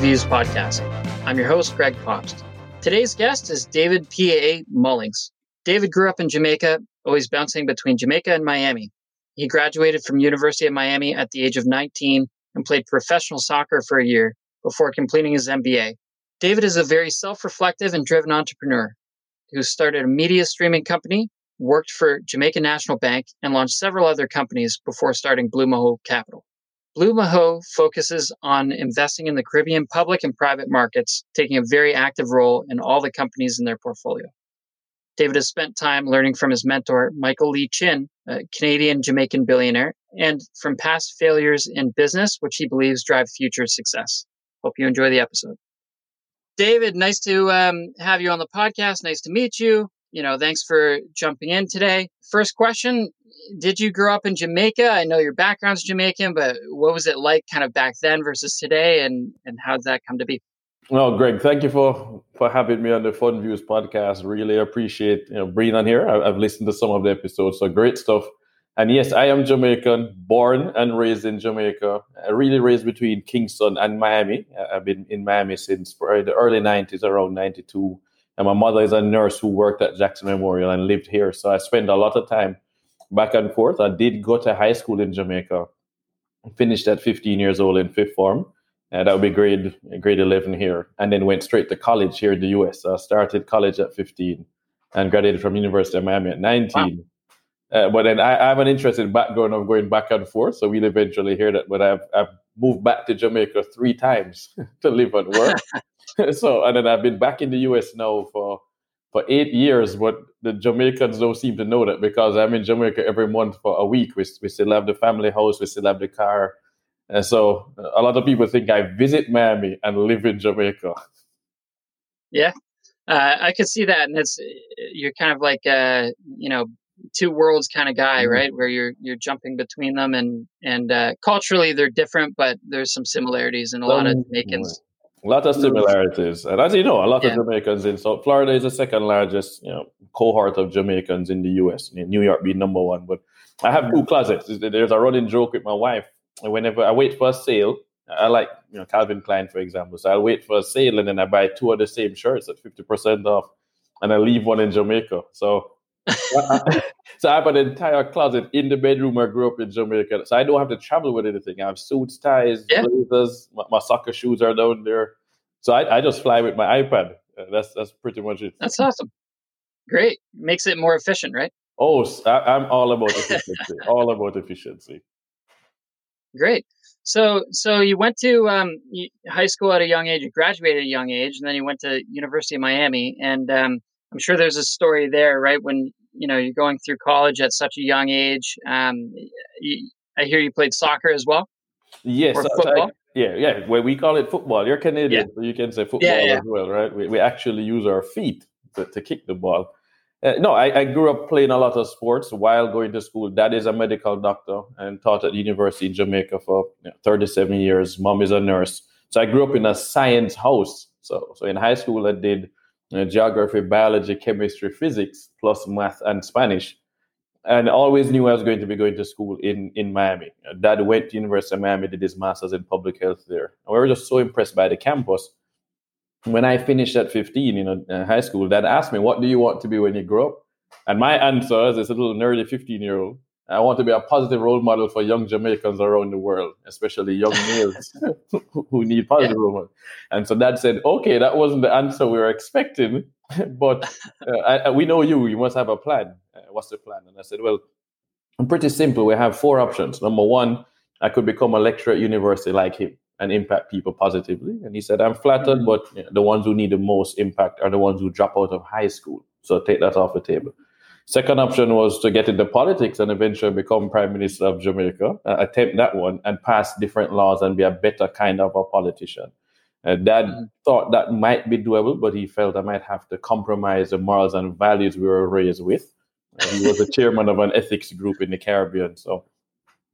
Views Podcast. I'm your host, Greg Popst. Today's guest is David P.A. Mullings. David grew up in Jamaica, always bouncing between Jamaica and Miami. He graduated from University of Miami at the age of 19 and played professional soccer for a year before completing his MBA. David is a very self-reflective and driven entrepreneur who started a media streaming company, worked for Jamaica National Bank, and launched several other companies before starting Blue Mahoe Capital. Blue Mahoe focuses on investing in the Caribbean public and private markets, taking a very active role in all the companies in their portfolio. David has spent time learning from his mentor, Michael Lee-Chin, a Canadian Jamaican billionaire, and from past failures in business, which he believes drive future success. Hope you enjoy the episode. David, nice to um, have you on the podcast. Nice to meet you. You know, thanks for jumping in today. First question Did you grow up in Jamaica? I know your background's Jamaican, but what was it like kind of back then versus today? And, and how did that come to be? Well, Greg, thank you for, for having me on the Fun Views podcast. Really appreciate you know being on here. I've listened to some of the episodes, so great stuff. And yes, I am Jamaican, born and raised in Jamaica. I really raised between Kingston and Miami. I've been in Miami since the early 90s, around 92. And my mother is a nurse who worked at Jackson Memorial and lived here. So I spent a lot of time back and forth. I did go to high school in Jamaica, finished at 15 years old in fifth form. And that would be grade grade 11 here. And then went straight to college here in the US. So I started college at 15 and graduated from University of Miami at 19. Wow. Uh, but then I, I, have an interesting background of going back and forth. So we'll eventually hear that. But I've, I've moved back to Jamaica three times to live and work. so, and then I've been back in the US now for for eight years, but the Jamaicans don't seem to know that because I'm in Jamaica every month for a week. We, we still have the family house, we still have the car, and so uh, a lot of people think I visit Miami and live in Jamaica. Yeah, uh, I could see that, and it's uh, you're kind of like a you know two worlds kind of guy, mm-hmm. right? Where you're you're jumping between them, and and uh, culturally they're different, but there's some similarities in a lot of Jamaicans. A lot of similarities, and as you know, a lot yeah. of Jamaicans in South Florida is the second largest, you know, cohort of Jamaicans in the U.S. New York being number one. But I have two closets. There's a running joke with my wife whenever I wait for a sale, I like you know Calvin Klein for example. So I'll wait for a sale and then I buy two of the same shirts at fifty percent off, and I leave one in Jamaica. So. so I have an entire closet in the bedroom I grew up in Jamaica. So I don't have to travel with anything. I have suits, ties, yeah. blazers. My, my, soccer shoes are down there. So I, I just fly with my iPad. Uh, that's that's pretty much it. That's awesome. Great. Makes it more efficient, right? Oh, I, am all about efficiency. all about efficiency. Great. So, so you went to um, high school at a young age. You graduated at a young age, and then you went to University of Miami. And um, I'm sure there's a story there, right? When you know you're going through college at such a young age. Um, you, I hear you played soccer as well. Yes, or football. I, yeah, yeah. Well, we call it football. You're Canadian, yeah. so you can say football yeah, yeah. as well, right? We, we actually use our feet to, to kick the ball. Uh, no, I, I, grew up playing a lot of sports while going to school. Dad is a medical doctor and taught at the University in Jamaica for you know, 37 years. Mom is a nurse. So I grew up in a science house. So, so in high school, I did know, geography, biology, chemistry, physics, plus math and Spanish. And always knew I was going to be going to school in, in Miami. Uh, dad went to University of Miami, did his master's in public health there. And we were just so impressed by the campus when I finished at 15, you know, in high school, dad asked me, What do you want to be when you grow up? And my answer as a little nerdy 15 year old, I want to be a positive role model for young Jamaicans around the world, especially young males who need positive yeah. role models. And so dad said, Okay, that wasn't the answer we were expecting, but uh, I, we know you, you must have a plan. Uh, what's the plan? And I said, Well, I'm pretty simple. We have four options. Number one, I could become a lecturer at university like him and impact people positively. And he said, I'm flattered, mm-hmm. but you know, the ones who need the most impact are the ones who drop out of high school. So take that off the table. Second option was to get into politics and eventually become prime minister of Jamaica, uh, attempt that one and pass different laws and be a better kind of a politician. Uh, Dad mm-hmm. thought that might be doable, but he felt I might have to compromise the morals and values we were raised with. Uh, he was the chairman of an ethics group in the Caribbean. So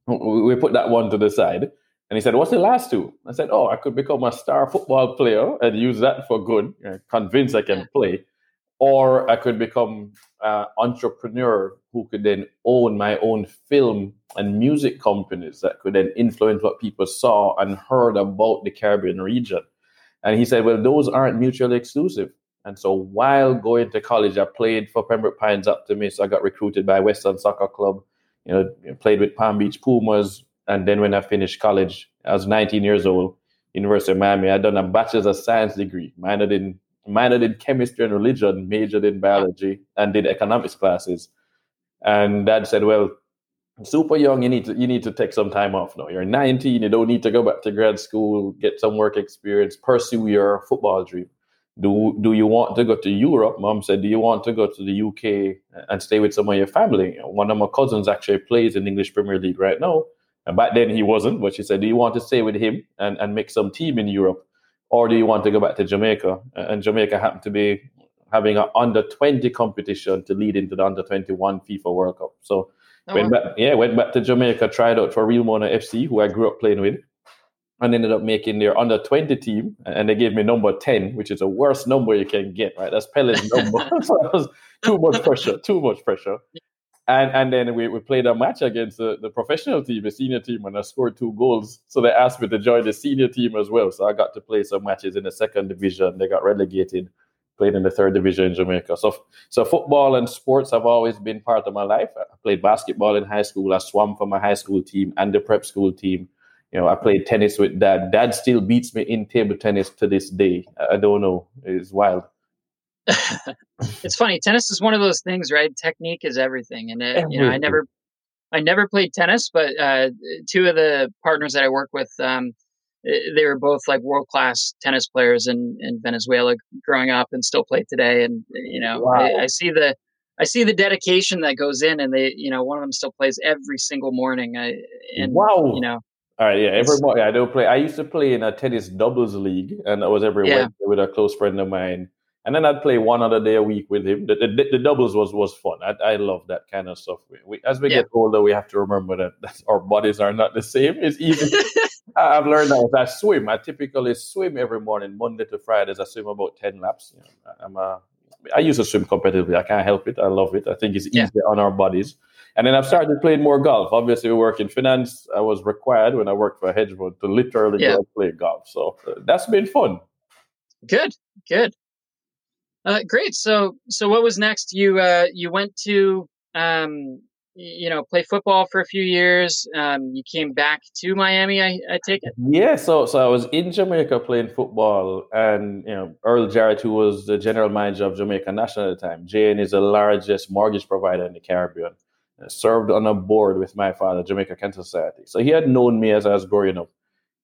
we put that one to the side. And he said, What's the last two? I said, Oh, I could become a star football player and use that for good, convince I can play. Or I could become an entrepreneur who could then own my own film and music companies that could then influence what people saw and heard about the Caribbean region. And he said, Well, those aren't mutually exclusive. And so while going to college, I played for Pembroke Pines Optimists. I got recruited by Weston Soccer Club, you know, played with Palm Beach Pumas. And then when I finished college, I was 19 years old, University of Miami. I'd done a bachelor's of science degree, minored in minored in chemistry and religion, majored in biology, and did economics classes. And dad said, Well, super young, you need to you need to take some time off now. You're 19, you don't need to go back to grad school, get some work experience, pursue your football dream do do you want to go to Europe? Mom said, do you want to go to the UK and stay with some of your family? One of my cousins actually plays in English Premier League right now. And back then he wasn't, but she said, do you want to stay with him and, and make some team in Europe? Or do you want to go back to Jamaica? And Jamaica happened to be having an under 20 competition to lead into the under 21 FIFA World Cup. So oh, went back, yeah, went back to Jamaica, tried out for Real Mona FC, who I grew up playing with and ended up making their under 20 team and they gave me number 10 which is the worst number you can get right? That's Pelé's number. So that was too much pressure too much pressure and and then we, we played a match against the, the professional team the senior team and i scored two goals so they asked me to join the senior team as well so i got to play some matches in the second division they got relegated played in the third division in jamaica so so football and sports have always been part of my life i played basketball in high school i swam for my high school team and the prep school team you know, I played tennis with dad. Dad still beats me in table tennis to this day. I don't know. It's wild. It's funny. Tennis is one of those things, right? Technique is everything. And, it, you know, I never, I never played tennis, but uh, two of the partners that I work with, um, they were both like world class tennis players in, in Venezuela growing up and still play today. And, you know, wow. I, I see the, I see the dedication that goes in, and they, you know, one of them still plays every single morning. I, and wow, you know, all right, yeah. Every morning I don't play. I used to play in a tennis doubles league, and I was every yeah. Wednesday with a close friend of mine. And then I'd play one other day a week with him. The, the, the doubles was was fun. I, I love that kind of stuff. We, we, as we yeah. get older, we have to remember that, that, our bodies are not the same. It's even. I've learned that I swim. I typically swim every morning, Monday to Fridays. I swim about ten laps. You know, I'm a. I used to swim competitively. I can't help it. I love it. I think it's easier yeah. on our bodies. And then I've started playing more golf. Obviously, we work in finance. I was required when I worked for a hedge fund to literally yeah. go play golf. So uh, that's been fun. Good, good, uh, great. So, so what was next? You uh, you went to um, you know play football for a few years. Um, you came back to Miami. I, I take it. Yeah. So so I was in Jamaica playing football, and you know Earl Jarrett, who was the general manager of Jamaica National at the time. JN is the largest mortgage provider in the Caribbean served on a board with my father, Jamaica Cancer Society. So he had known me as I was growing up.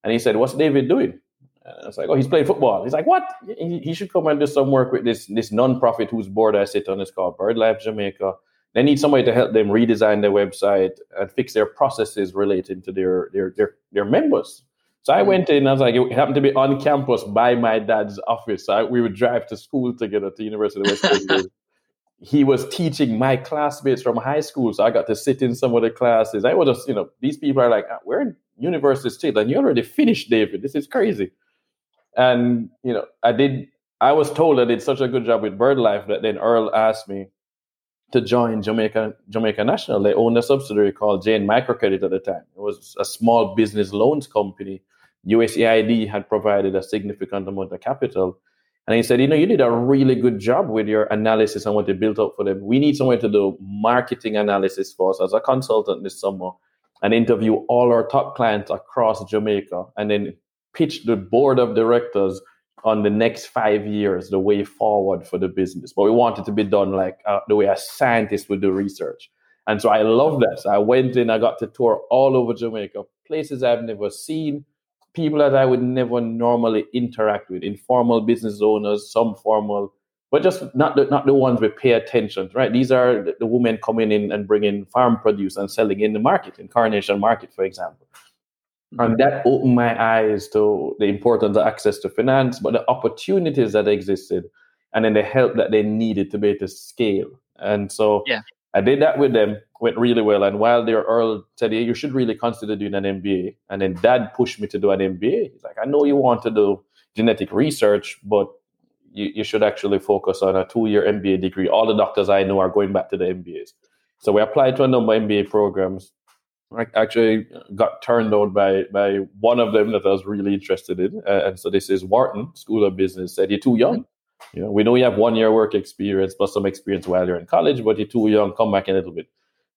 And he said, What's David doing? And I was like, Oh, he's playing football. He's like, What? He, he should come and do some work with this, this non-profit whose board I sit on. It's called BirdLife Jamaica. They need somebody to help them redesign their website and fix their processes relating to their their their, their members. So I hmm. went in. I was like, it happened to be on campus by my dad's office. So I, we would drive to school together to University of West he was teaching my classmates from high school. So I got to sit in some of the classes. I was just, you know, these people are like, we're in university still, and you already finished, David. This is crazy. And, you know, I did, I was told I did such a good job with BirdLife that then Earl asked me to join Jamaica Jamaica National. They owned a subsidiary called Jane Microcredit at the time. It was a small business loans company. USAID had provided a significant amount of capital and he said, you know, you did a really good job with your analysis and what you built up for them. We need someone to do marketing analysis for us as a consultant this summer and interview all our top clients across Jamaica and then pitch the board of directors on the next five years, the way forward for the business. But we want it to be done like uh, the way a scientist would do research. And so I love that. So I went in, I got to tour all over Jamaica, places I've never seen, people that I would never normally interact with, informal business owners, some formal, but just not the, not the ones we pay attention to, right? These are the, women coming in and bringing farm produce and selling in the market, in Coronation Market, for example. Mm-hmm. And that opened my eyes to the importance of access to finance, but the opportunities that existed and then the help that they needed to be able to scale. And so yeah. I did that with them, went really well. And while their Earl said, hey, you should really consider doing an MBA. And then dad pushed me to do an MBA. He's like, I know you want to do genetic research, but you, you should actually focus on a two year MBA degree. All the doctors I know are going back to the MBAs. So we applied to a number of MBA programs. I actually got turned out by by one of them that I was really interested in. Uh, and so this is Wharton School of Business. Said you're too young. You know, we know you have one year work experience plus some experience while you're in college, but you're too young. Come back a little bit.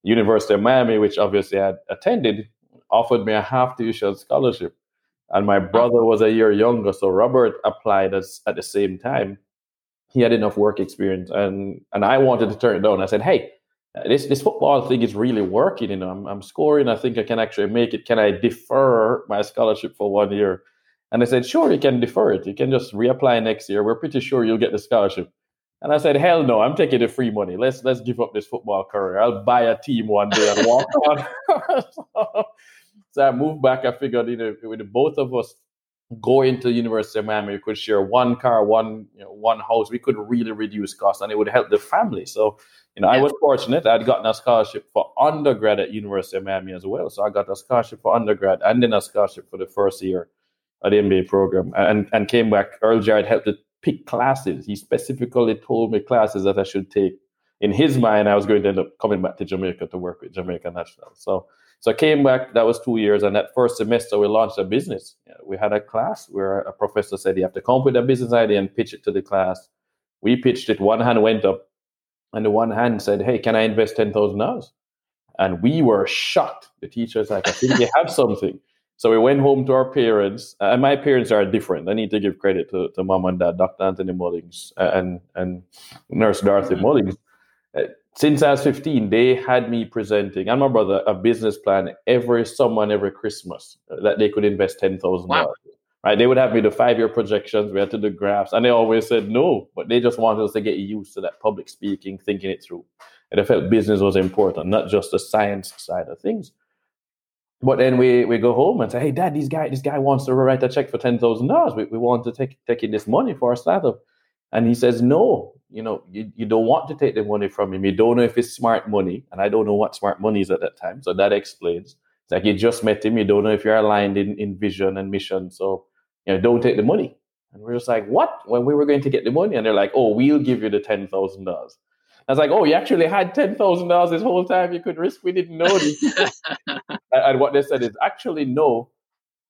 University of Miami, which obviously I had attended, offered me a half tuition scholarship. And my brother was a year younger, so Robert applied as, at the same time. He had enough work experience, and and I wanted to turn it down. I said, "Hey, this this football thing is really working. You know, I'm, I'm scoring. I think I can actually make it. Can I defer my scholarship for one year?" And they said, "Sure, you can defer it. You can just reapply next year. We're pretty sure you'll get the scholarship." And I said, hell no, I'm taking the free money. Let's let's give up this football career. I'll buy a team one day and walk on. so, so, I moved back. I figured you know, with both of us going to University of Miami, we could share one car, one you know, one house. We could really reduce costs and it would help the family. So, you know, yeah. I was fortunate. I'd gotten a scholarship for undergrad at University of Miami as well. So I got a scholarship for undergrad and then a scholarship for the first year at the MBA program and, and came back. Earl Jarrett helped to pick classes. He specifically told me classes that I should take. In his mind, I was going to end up coming back to Jamaica to work with Jamaica National. So, so I came back. That was two years, and that first semester we launched a business. We had a class where a professor said you have to come up with a business idea and pitch it to the class. We pitched it. One hand went up, and the one hand said, "Hey, can I invest ten thousand dollars?" And we were shocked. The teacher's like, "I think you have something." So we went home to our parents, and my parents are different. I need to give credit to, to mom and dad, Dr. Anthony Mullings and, and Nurse Dorothy mm-hmm. Mullings. Uh, since I was 15, they had me presenting, and my brother, a business plan every summer and every Christmas uh, that they could invest $10,000. Wow. Right? They would have me the five year projections, we had to do graphs, and they always said no, but they just wanted us to get used to that public speaking, thinking it through. And I felt business was important, not just the science side of things. But then we, we go home and say, hey, dad, this guy, this guy wants to write a check for $10,000. We, we want to take, take in this money for our startup. And he says, no, you know, you, you don't want to take the money from him. You don't know if it's smart money. And I don't know what smart money is at that time. So that explains. It's like you just met him. You don't know if you're aligned in, in vision and mission. So, you know, don't take the money. And we're just like, what? When we were going to get the money? And they're like, oh, we'll give you the $10,000. I was like, oh, you actually had $10,000 this whole time you could risk. We didn't know this. and what they said is actually, no,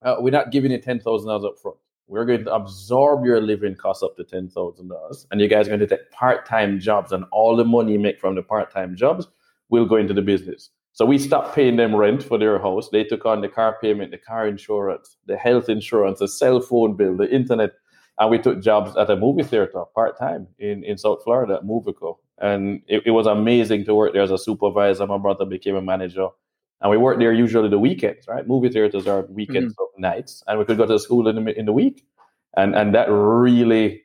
uh, we're not giving you $10,000 up front. We're going to absorb your living costs up to $10,000. And you guys are going to take part time jobs, and all the money you make from the part time jobs will go into the business. So we stopped paying them rent for their house. They took on the car payment, the car insurance, the health insurance, the cell phone bill, the internet. And we took jobs at a movie theater part time in, in South Florida at Muvico. And it, it, was amazing to work there as a supervisor. My brother became a manager. And we worked there usually the weekends, right? Movie theaters are weekends mm-hmm. nights. And we could go to school in the, in the week. And, and that really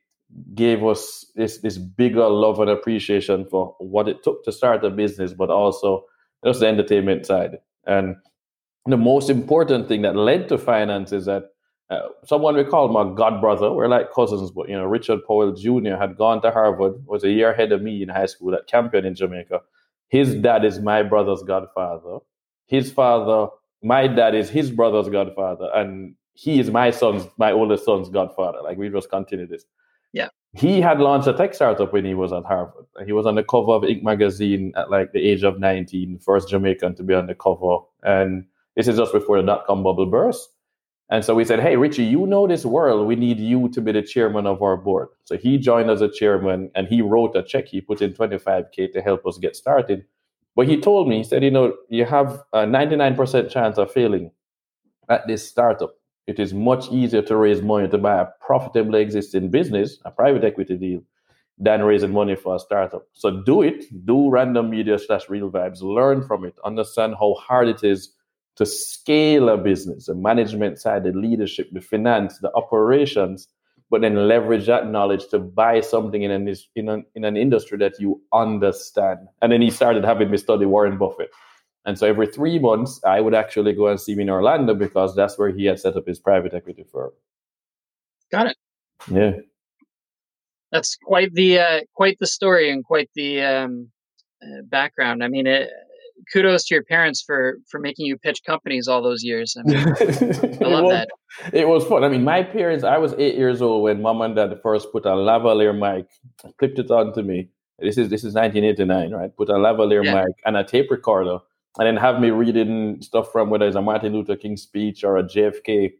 gave us this, this bigger love and appreciation for what it took to start a business, but also just the entertainment side. And the most important thing that led to finance is that uh, someone we call my god brother. We're like cousins, but you know, Richard Powell Jr. had gone to Harvard, was a year ahead of me in high school at Campion in Jamaica. His dad is my brother's godfather. His father, my dad is his brother's godfather, and he is my son's, my oldest son's godfather. Like we just continue this. He had launched a tech startup when he was at Harvard. He was on the cover of Inc. magazine at like the age of 19, first Jamaican to be on the cover. And this is just before the dot com bubble burst. And so we said, hey, Richie, you know this world. We need you to be the chairman of our board. So he joined as a chairman and he wrote a check. He put in 25K to help us get started. But he told me, he said, you know, you have a 99% chance of failing at this startup. It is much easier to raise money to buy a profitably existing business, a private equity deal, than raising money for a startup. So do it, do random media slash real vibes, learn from it, understand how hard it is to scale a business, the management side, the leadership, the finance, the operations, but then leverage that knowledge to buy something in an, in an, in an industry that you understand. And then he started having me study Warren Buffett. And so every three months, I would actually go and see him in Orlando because that's where he had set up his private equity firm. Got it. Yeah. That's quite the uh, quite the story and quite the um, uh, background. I mean, it, kudos to your parents for for making you pitch companies all those years. I, mean, I love was, that. It was fun. I mean, my parents. I was eight years old when mom and dad first put a lavalier mic, clipped it onto me. This is this is 1989, right? Put a lavalier yeah. mic and a tape recorder, and then have me reading stuff from whether it's a Martin Luther King speech or a JFK,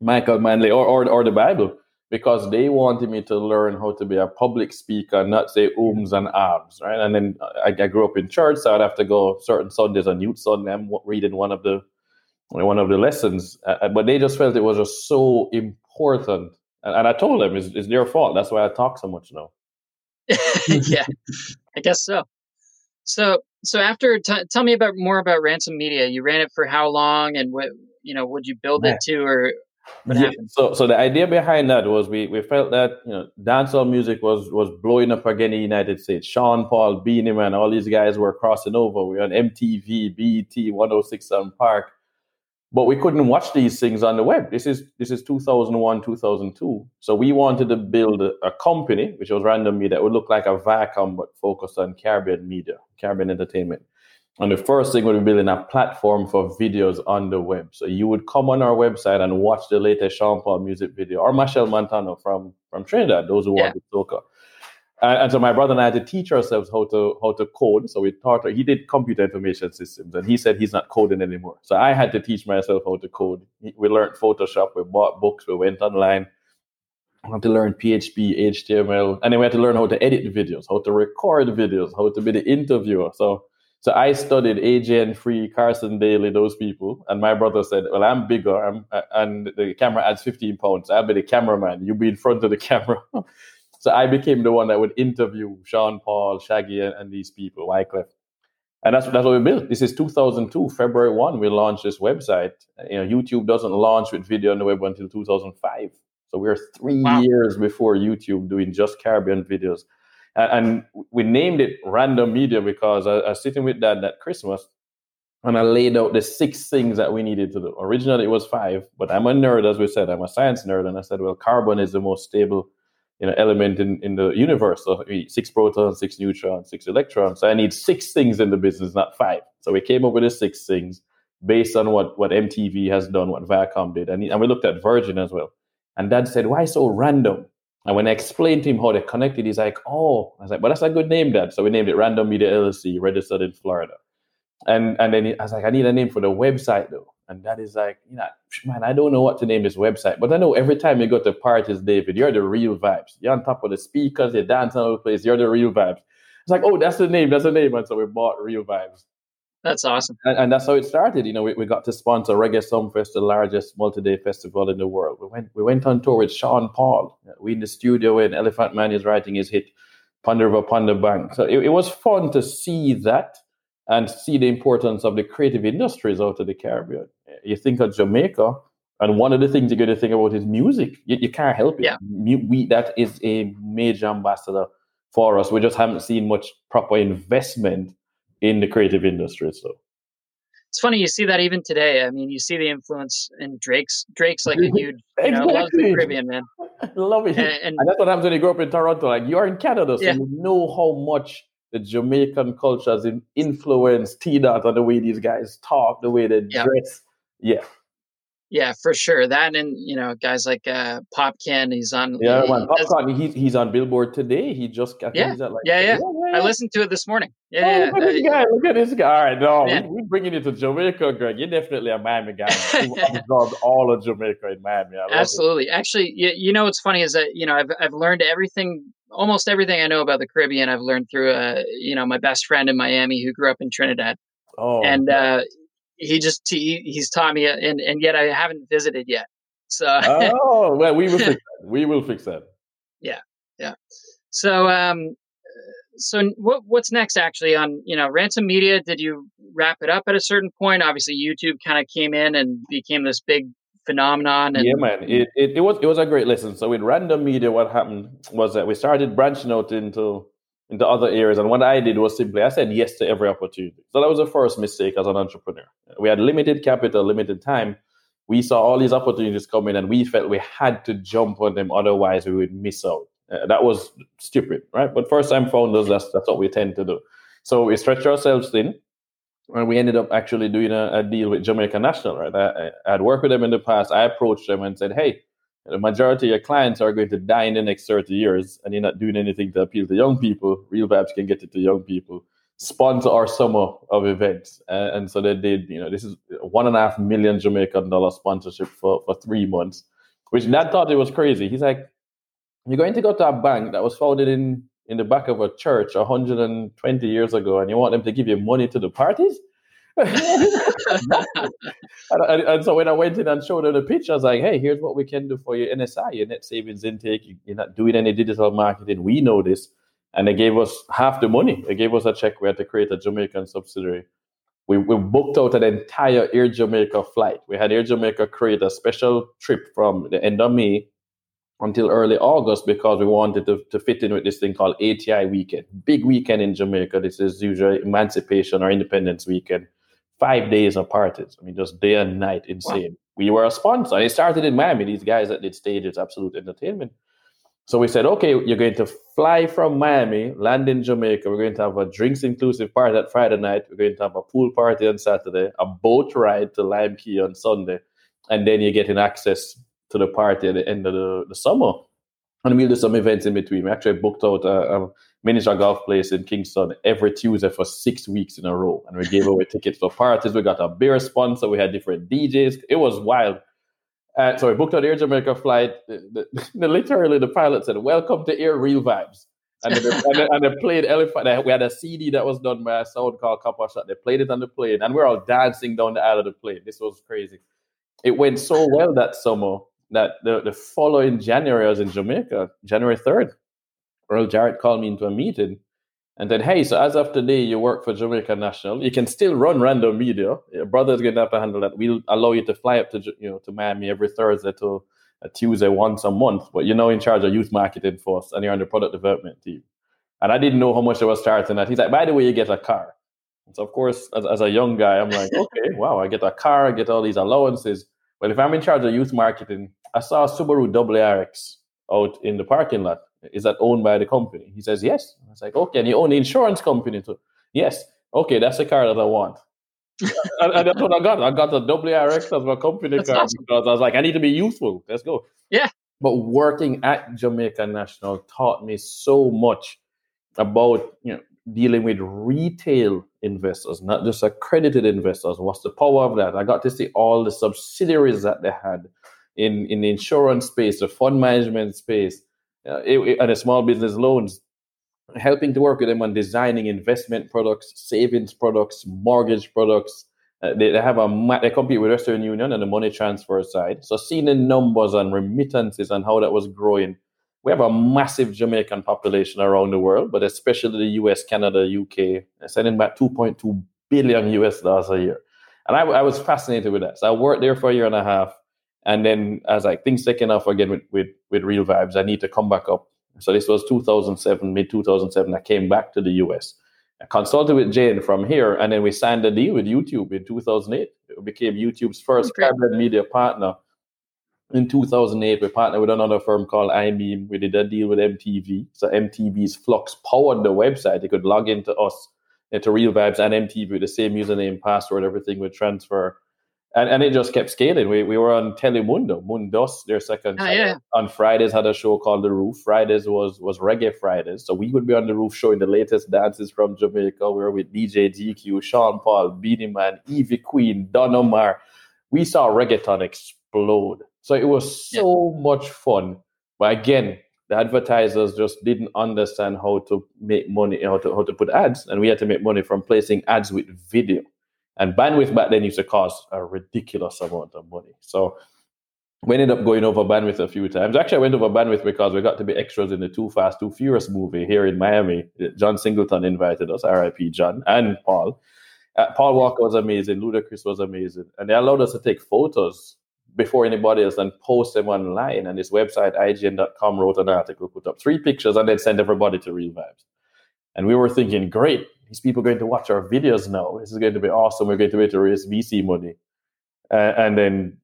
Michael Manley, or or, or the Bible because they wanted me to learn how to be a public speaker, not say ums and abs, right? And then I, I, grew up in church, so I'd have to go certain Sundays on Youth Sunday. I'm reading one of the one of the lessons, uh, but they just felt it was just so important, and, and I told them it's, it's, their fault. That's why I talk so much now. yeah, I guess so. So, so after, t- tell me about more about Random Media. You ran it for how long, and what you know? Would you build it to, or what yeah, happened? So, so the idea behind that was we, we felt that you know dancehall music was was blowing up again in the United States. Sean Paul, Beenie Man, all these guys were crossing over. We were on MTV, BET, 106 & Park, but we couldn't watch these things on the web. This is this is 2001, 2002. So we wanted to build a, a company, which was Random Media, that would look like a Viacom but focused on Caribbean media, Caribbean entertainment. And the first thing would be building a platform for videos on the web. So you would come on our website and watch the latest Sean Paul music video or Machel Montano from, from Trinidad, those who yeah. wanted soca. And, and, so my brother and I had to teach ourselves how to how to code. So we taught her. he did computer information systems and he said he's not coding anymore. So I had to teach myself how to code. We learned Photoshop, we bought books, we went online. I had to learn PHP, HTML, and then we had to learn how to edit videos, how to record videos, how to be the interviewer. So so I studied AJ and Free, Carson Daly, those people. And my brother said, Well, I'm bigger I'm, uh, and the camera adds 15 pounds. I'll be the cameraman. You'll be in front of the camera. So I became the one that would interview Sean Paul, Shaggy, and, and these people, Wyclef. And that's, that's what we built. This is 2002, February 1, we launched this website. You know, YouTube doesn't launch with video on the web until 2005. So we're three wow. years before YouTube doing just Caribbean videos and we named it Random Media because I, I was sitting with dad that Christmas and I laid out the six things that we needed to do. Originally, it was five, but I'm a nerd, as we said. I'm a science nerd, and I said, well, carbon is the most stable, you know, element in, in the universe. So six protons, six neutrons, six electrons. So I need six things in the business, not five. So we came up with the six things based on what what MTV has done, what Viacom did, and, and we looked at Virgin as well. And Dad said, why so random? And when I explained to him how they connected, he's like, oh, I was like, but that's a good name, Dad. So we named it Random Media LLC, registered in Florida. And and then I was like, I need a name for the website though. And that is like, you know, man, I don't know what to name this website. But I know every time you go to parties, David, you're the real vibes. You're on top of the speakers, you're dancing all over the place, you're the real vibes. It's like, oh, that's the name, that's the name. And so we bought Real Vibes. That's awesome. And, and, that's how it started. You know, we, we got to sponsor Reggae Sumfest, the largest multi-day festival in the world. We went we went on tour with Sean Paul. We in the studio when Elephant Man is writing his hit Pon de River Pon de Bank. So it, it was fun to see that and see the importance of the creative industries out of the Caribbean. You think of Jamaica, and one of the things you got to think about is music. You, you can't help it. Yeah. We, that is a major ambassador for us. We just haven't seen much proper investment in the creative industry. So it's funny you see that even today. I mean, you see the influence in Drake's. Drake's like a huge, you know, loves the Caribbean man. Love it, and, and, and, that's what happens when you grow up in Toronto. Like you're in Canada, so yeah. you know how much the Jamaican culture has influenced T Dot and the way these guys talk, the way they yeah. dress. Yeah, yeah, for sure. That and you know guys like uh, Popcaan, he's on. Yeah, man, Popcaan, he's he's on Billboard today. He just got yeah, like, yeah, yeah, yeah, I listened to it this morning. Yeah, oh, look at this guy. Look at this guy. All right, no, we, we're bringing it to Jamaica, Greg. You're definitely a Miami guy. You absorbed all of Jamaica in Miami. Absolutely. It. Actually, you, you know what's funny is that you know I've I've learned everything, almost everything I know about the Caribbean. I've learned through uh you know my best friend in Miami who grew up in Trinidad. Oh, and uh, he just he, he's taught me, and and yet I haven't visited yet. So oh well, we will fix that. We will fix that. Yeah, yeah. So um, so what what's next actually on you know random media? Did you wrap it up at a certain point? Obviously, YouTube kind of came in and became this big phenomenon. And, yeah, man, it, it, it was it was a great lesson. So with random media, what happened was that we started branching out into into other areas. And what I did was simply I said yes to every opportunity. So that was the first mistake as an entrepreneur. We had limited capital, limited time. We saw all these opportunities coming, and we felt we had to jump on them, otherwise we would miss out. Uh, that was stupid, right? But first time founders, that's that's what we tend to do. So we stretch ourselves thin. and we ended up actually doing a, a deal with Jamaica National. Right, I, I had worked with them in the past. I approached them and said, "Hey, the majority of your clients are going to die in the next 30 years, and you're not doing anything to appeal to young people. Real Vibes can get it to young people. Sponsor our summer of events, uh, and so they did. You know, this is one and a half million Jamaican dollar sponsorship for for three months, which Dad thought it was crazy. He's like, "You're going to go to a bank that was founded in in the back of a church 120 years ago, and you want them to give you money to the parties?" and, and, so when I went in and showed her the picture, I was like, hey, here's what we can do for your NSI, your net savings intake. You're not doing any digital marketing. We know this. And they gave us half the money. They gave us a check. We had to create a Jamaican subsidiary. We, we booked out an entire Air Jamaica flight. We had Air Jamaica create a special trip from the end of May until early August because we wanted to, to fit in with this thing called ATI weekend. Big weekend in Jamaica. This is usually Emancipation or Independence weekend five days of parties. I mean, just day and night, insane. Wow. We were a sponsor. It started in Miami. These guys that did stages, absolute entertainment. So we said, okay, you're going to fly from Miami, land in Jamaica. We're going to have a drinks inclusive party that Friday night. We're going to have a pool party on Saturday, a boat ride to Lime Cay on Sunday, and then you're getting access to the party at the end of the, the summer. And we'll do some events in between. We actually booked out a, a miniature golf place in Kingston every Tuesday for six weeks in a row. And we gave away tickets for parties. We got a beer sponsor. We had different DJs. It was wild. Uh, so we booked an Air Jamaica flight. The, the, the, literally, the pilot said, Welcome to Air Real Vibes. And they, and, they, and they played Elephant. We had a CD that was done by a sound called Coppershot. They played it on the plane, and we are all dancing down the aisle of the plane. This was crazy. It went so well that summer that the, the following January, I was in Jamaica, January 3rd. Earl Jarrett called me into a meeting and said, Hey, so as of today, you work for Jamaica National. You can still run random media. Your brother's going to have to handle that. We'll allow you to fly up to you know to Miami every Thursday to a Tuesday once a month, but you're now in charge of youth marketing for us and you're on the product development team. And I didn't know how much I was starting at. He's like, by the way, you get a car. And so of course, as, as a young guy, I'm like, okay, wow, I get a car, I get all these allowances. Well, if I'm in charge of youth marketing, I saw a Subaru WRX out in the parking lot. Is that owned by the company? He says, yes. I was like, okay, and you own the insurance company too? Yes. Okay, that's the car that I want. and, and, that's what I got. I got a WRX as my company that's car awesome. because I was like, I need to be useful. Let's go. Yeah. But working at Jamaica National taught me so much about you know dealing with retail investors, not just accredited investors. What's the power of that? I got to see all the subsidiaries that they had in in the insurance space, the fund management space, uh, it, and the small business loans, helping to work with them on designing investment products, savings products, mortgage products. Uh, they, they have a they compete with Western Union on the money transfer side. So seeing the numbers and remittances and how that was growing, we have a massive Jamaican population around the world, but especially the US, Canada, UK, sending back 2.2 billion US dollars a year. And I, I was fascinated with that. So I worked there for a year and a half and then as like things taken off again with, with, with real vibes, I need to come back up. So this was 2007, mid 2007. I came back to the US. I consulted with JN from here, and then we signed a deal with YouTube in 2008. It became YouTube's first hybrid media partner. In 2008, we partnered with another firm called iMeme. We did a deal with MTV. So MTV's Flux powered the website. They could log into us, into Real Vibes and MTV with the same username, password, everything would transfer and, and it just kept scaling. We, we were on Telemundo, Mundos, their second oh, yeah. on Fridays had a show called The Roof. Fridays was was Reggae Fridays, so we would be on the roof showing the latest dances from Jamaica. We were with DJ GQ, Sean Paul, Beenie Man, Ivy Queen, Don Omar. We saw reggaeton explode. So it was so yeah. much fun. But again, the advertisers just didn't understand how to make money, how to how to put ads, and we had to make money from placing ads with video. And bandwidth back then used to cost a ridiculous amount of money. So we ended up going over bandwidth a few times. Actually, I went over bandwidth because we got to be extras in the Too Fast, Too Furious movie here in Miami. John Singleton invited us, RIP John, and Paul. Uh, Paul Walker was amazing. Ludacris was amazing. And they allowed us to take photos before anybody else and post them online. And this website, IGN.com, wrote an article, put up three pictures, and then sent everybody to Real Vibes. And we were thinking, great, these people are going to watch our videos now. This is going to be awesome. We're going to be able to raise VC money. Uh, and then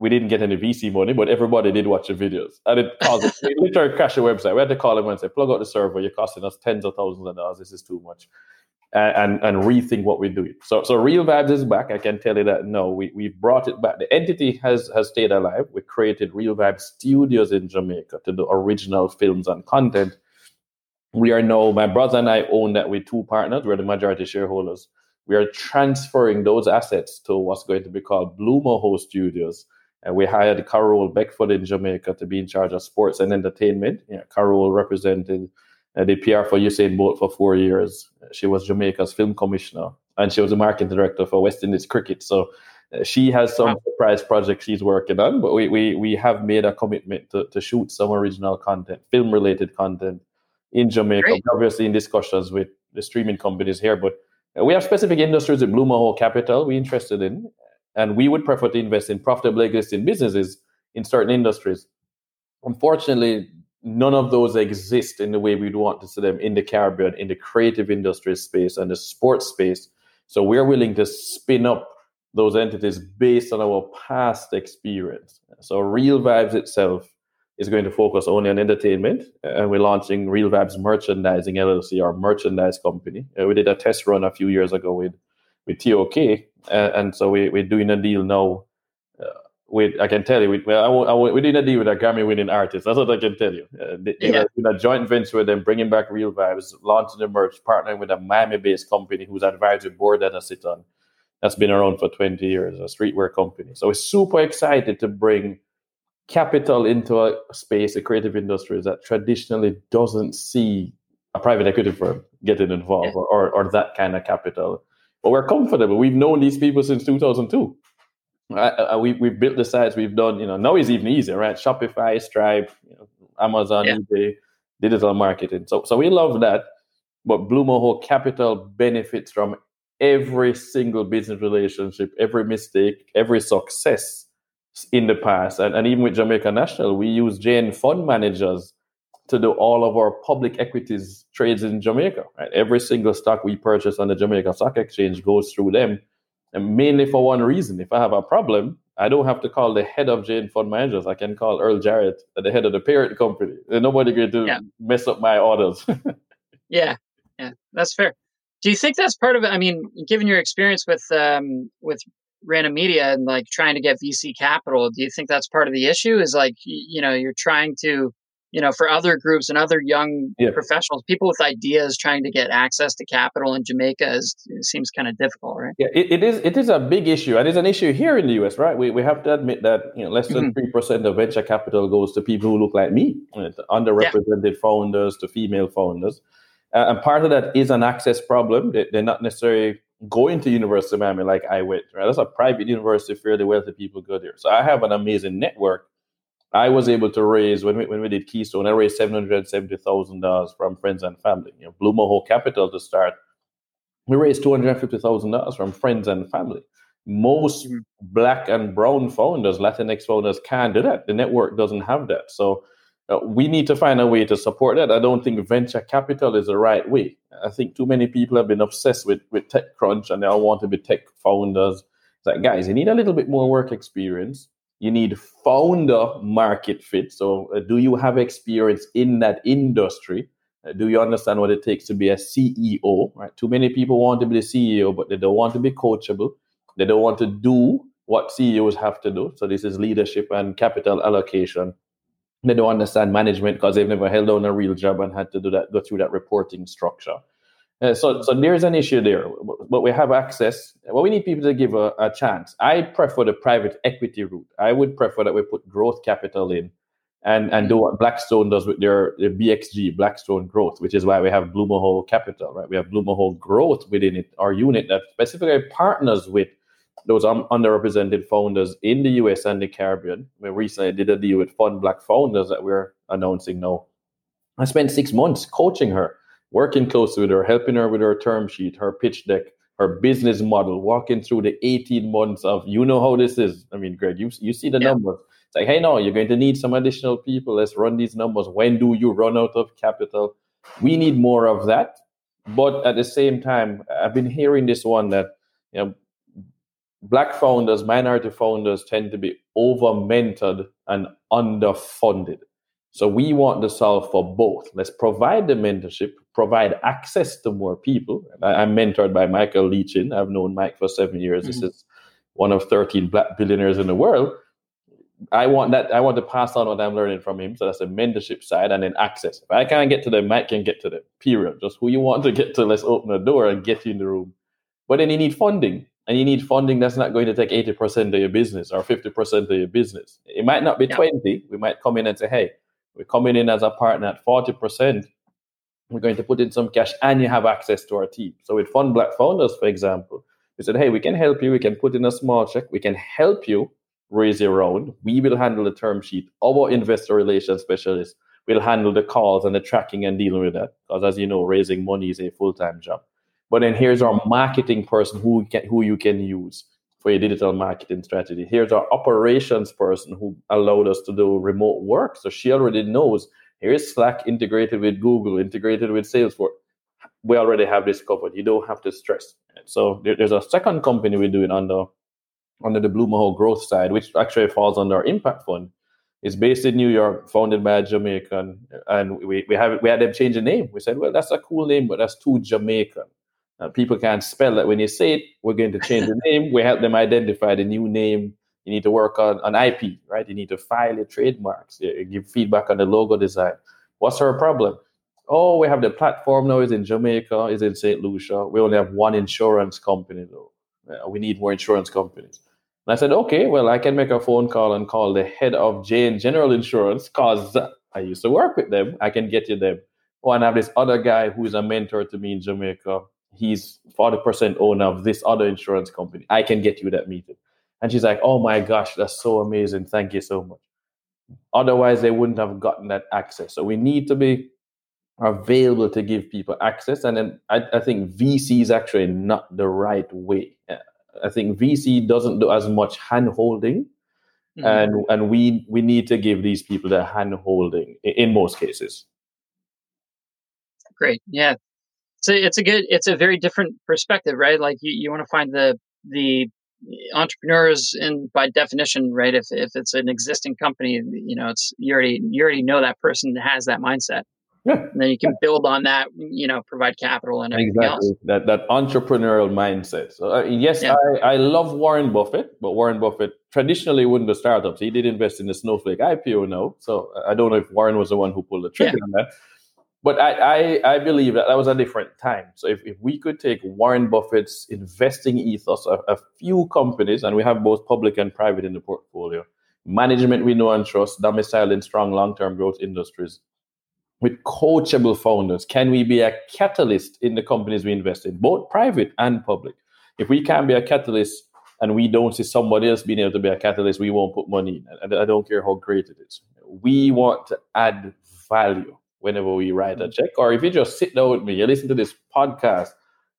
we didn't get any VC money, but everybody did watch the videos. And it caused us, we literally crashed the website. We had to call them and say, plug out the server. You're costing us tens of thousands of dollars. This is too much. and, and rethink what we do. So, so Real Vibes is back. I can tell you that. No, we, we brought it back. The entity has, has stayed alive. We created Real Vibes Studios in Jamaica to do original films and content. We are now, my brother and I own that with two partners. We're the majority shareholders. We are transferring those assets to what's going to be called Blue Mahoe Studios. And we hired Carole Beckford in Jamaica to be in charge of sports and entertainment. Yeah, Carol represented I did PR for Usain Bolt for four years. She was Jamaica's film commissioner, and she was the marketing director for West Indies Cricket. So uh, she has some wow. surprise projects she's working on, but we, we, we have made a commitment to, to shoot some original content, film related content in Jamaica. Great. Obviously, in discussions with the streaming companies here, but uh, we have specific industries in Blue Mahoe Capital we're interested in, and we would prefer to invest in profitable existing businesses in certain industries. Unfortunately, none of those exist in the way we'd want to see them in the Caribbean, in the creative industry space and the sports space. So we're willing to spin up those entities based on our past experience. So Real Vibes itself is going to focus only on entertainment, and we're launching Real Vibes Merchandising LLC, our merchandise company. Uh, we did a test run a few years ago with with TOK, uh, and so we, we're doing a deal now with I can tell you, with, well, I I we did a deal with a Grammy winning artist. That's what I can tell you. Uh, they, yeah. in a joint venture with them, bringing back real vibes, launching the merch, partnering with a Miami-based company whose advisory board that I sit on. That's been around for 20 years, a streetwear company. So we're super excited to bring capital into a space, a creative industry that traditionally doesn't see a private equity firm getting involved yeah. or, or, that kind of capital. But we're comfortable. We've known these people since 2002. I, we we built the sites we've done. You know, now it's even easier, right? Shopify, Stripe, you know, Amazon, yeah. eBay, digital marketing. So so we love that. But Blue Mahoe Capital benefits from every single business relationship, every mistake, every success in the past. And, and even with Jamaica National, we use JN fund managers to do all of our public equities trades in Jamaica. Right? Every single stock we purchase on the Jamaica Stock Exchange goes through them and mainly for one reason. If I have a problem, I don't have to call the head of JN Fund Managers. I can call Earl Jarrett, the head of the parent company. There's nobody going to yeah. mess up my orders. yeah, yeah, that's fair. Do you think that's part of it? I mean, given your experience with um, with Random Media and like trying to get VC capital, do you think that's part of the issue? Is like you know you're trying to you know, for other groups and other young yeah. professionals, people with ideas trying to get access to capital in Jamaica is seems kind of difficult, right? Yeah, it, it is. It is a big issue, and it's an issue here in the U.S. Right? We we have to admit that you know less than mm-hmm. 3 mm-hmm. percent of venture capital goes to people who look like me, underrepresented yeah. founders, to female founders, uh, and part of that is an access problem. They, they're not necessarily going to University of Miami like I went. Right? That's a private university, fairly wealthy people go there. So I have an amazing network I was able to raise when we when we did Keystone, I raised seven hundred seventy thousand dollars from friends and family. You know, Blue Mahoe Capital to start, we raised two hundred fifty thousand dollars from friends and family. Most mm-hmm. black and brown founders, Latinx founders, can't do that. The network doesn't have that. So uh, we need to find a way to support that. I don't think venture capital is the right way. I think too many people have been obsessed with with TechCrunch and they all want to be tech founders. It's like, guys, you need a little bit more work experience you need founder market fit. So, uh, do you have experience in that industry? Uh, do you understand what it takes to be a CEO? Right? Too many people want to be the CEO, but they don't want to be coachable. They don't want to do what CEOs have to do. So, this is leadership and capital allocation. They don't understand management because they've never held on a real job and had to do that, go through that reporting structure. Uh, so, so there's an issue there, but we have access. Well, we need people to give a, a, chance. I prefer the private equity route. I would prefer that we put growth capital in, and and do what Blackstone does with their, their BXG, Blackstone Growth, which is why we have Mahoe Capital, right? We have Mahoe Growth within it, our unit that specifically partners with those un- um, underrepresented founders in the US and the Caribbean. We recently did a deal with Fund Black Founders that we're announcing now. I spent six months coaching her working closely with her, helping her with her term sheet, her pitch deck, her business model, walking through the 18 months of you know how this is. I mean, Greg, you you see the yeah. numbers. It's like, hey, no, you're going to need some additional people. Let's run these numbers. When do you run out of capital? We need more of that. But at the same time, I've been hearing this one that you know black founders, minority founders tend to be over mentored and underfunded. So we want to solve for both. Let's provide the mentorship, provide access to more people. I, am mentored by Michael Lee-Chin. I've known Mike for seven years. Mm-hmm. This is one of 13 black billionaires in the world. I want that. I want to pass on what I'm learning from him. So that's the mentorship side, and then access. If I can't get to them, Mike can get to them. Period. Just who you want to get to. Let's open the door and get you in the room. But then you need funding, and you need funding that's not going to take 80% of your business or 50% of your business. It might not be yeah. 20. We might come in and say, "Hey, we're coming in as a partner at 40%. We're going to put in some cash, and you have access to our team." So with Fund Black Founders, for example, we said, "Hey, we can help you. We can put in a small check. We can help you." raise your round. We will handle the term sheet. Our investor relations specialist will handle the calls and the tracking and dealing with that. Because as you know, raising money is a full time job. But then here's our marketing person who can, who you can use for your digital marketing strategy. Here's our operations person who allowed us to do remote work. So she already knows here's Slack integrated with Google, integrated with Salesforce. We already have this covered. You don't have to stress. So there's a second company we're doing under under the Blue Mahoe growth side, which actually falls under our impact fund. It's based in New York, founded by a Jamaican, and we, we have we had them change the name. We said, well, that's a cool name, but that's too Jamaican. Uh, people can't spell it. When you say it, we're going to change the name. We help them identify the new name. You need to work on, on IP, right? You need to file your trademarks, you, give feedback on the logo design. What's our problem? Oh, we have the platform now is in Jamaica, is in St. Lucia. We only have one insurance company though. Uh, we need more insurance companies. And I said, okay, well, I can make a phone call and call the head of JN General Insurance because I used to work with them. I can get you them. Oh, and I have this other guy who's a mentor to me in Jamaica. He's 40% owner of this other insurance company. I can get you that meeting. And she's like, oh my gosh, that's so amazing. Thank you so much. Otherwise, they wouldn't have gotten that access. So we need to be available to give people access. And then I, I think VC is actually not the right way. I think VC doesn't do as much hand holding. Mm-hmm. And and we we need to give these people the hand holding in most cases. Great. Yeah. So it's a good it's a very different perspective, right? Like you, you want to find the the entrepreneurs and by definition, right? If if it's an existing company, you know, it's you already you already know that person has that mindset. Yeah. And then you can build on that, you know, provide capital and everything exactly. else. That that entrepreneurial mindset. So uh, yes, yeah. I, I love Warren Buffett, but Warren Buffett traditionally wouldn't do startups. He did invest in the Snowflake IPO now. So I don't know if Warren was the one who pulled the trigger yeah. on that. But I, I, I believe that that was a different time. So if, if we could take Warren Buffett's investing ethos, a, a few companies, and we have both public and private in the portfolio, management we know and trust, domiciled in strong long-term growth industries, with coachable founders? Can we be a catalyst in the companies we invest in, both private and public? If we can't be a catalyst and we don't see somebody else being able to be a catalyst, we won't put money in. I don't care how great it is. We want to add value whenever we write a check. Or if you just sit down with me, you listen to this podcast,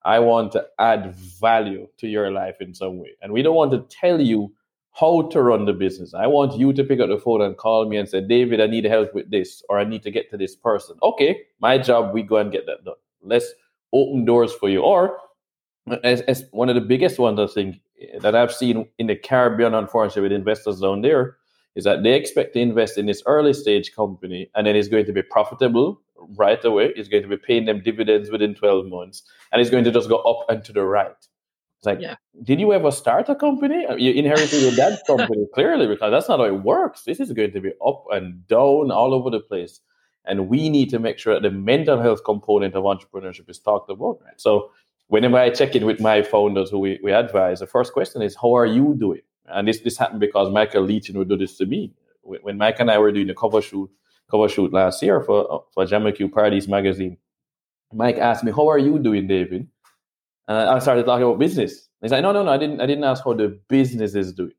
I want to add value to your life in some way. And we don't want to tell you how to run the business. I want you to pick up the phone and call me and say, David, I need help with this, or I need to get to this person. Okay, my job, we go and get that done. Let's open doors for you. Or as, as one of the biggest ones, I think, that I've seen in the Caribbean, unfortunately, with investors down there, is that they expect to invest in this early stage company and then it's going to be profitable right away. It's going to be paying them dividends within 12 months and it's going to just go up and to the right. It's like, yeah. did you ever start a company? Uh, you inherited your dad's company, clearly, because that's not how it works. This is going to be up and down all over the place. And we need to make sure that the mental health component of entrepreneurship is talked about. Right? So whenever I check in with my founders who we, we advise, the first question is, how are you doing? And this this happened because Michael Lee-Chin would do this to me. When Mike and I were doing the cover shoot, cover shoot last year for for JamaIQ Parties magazine, Mike asked me, "How are you doing, David?" And I started talking about business. He's like, no, no, no, I didn't, I didn't ask how the business is doing.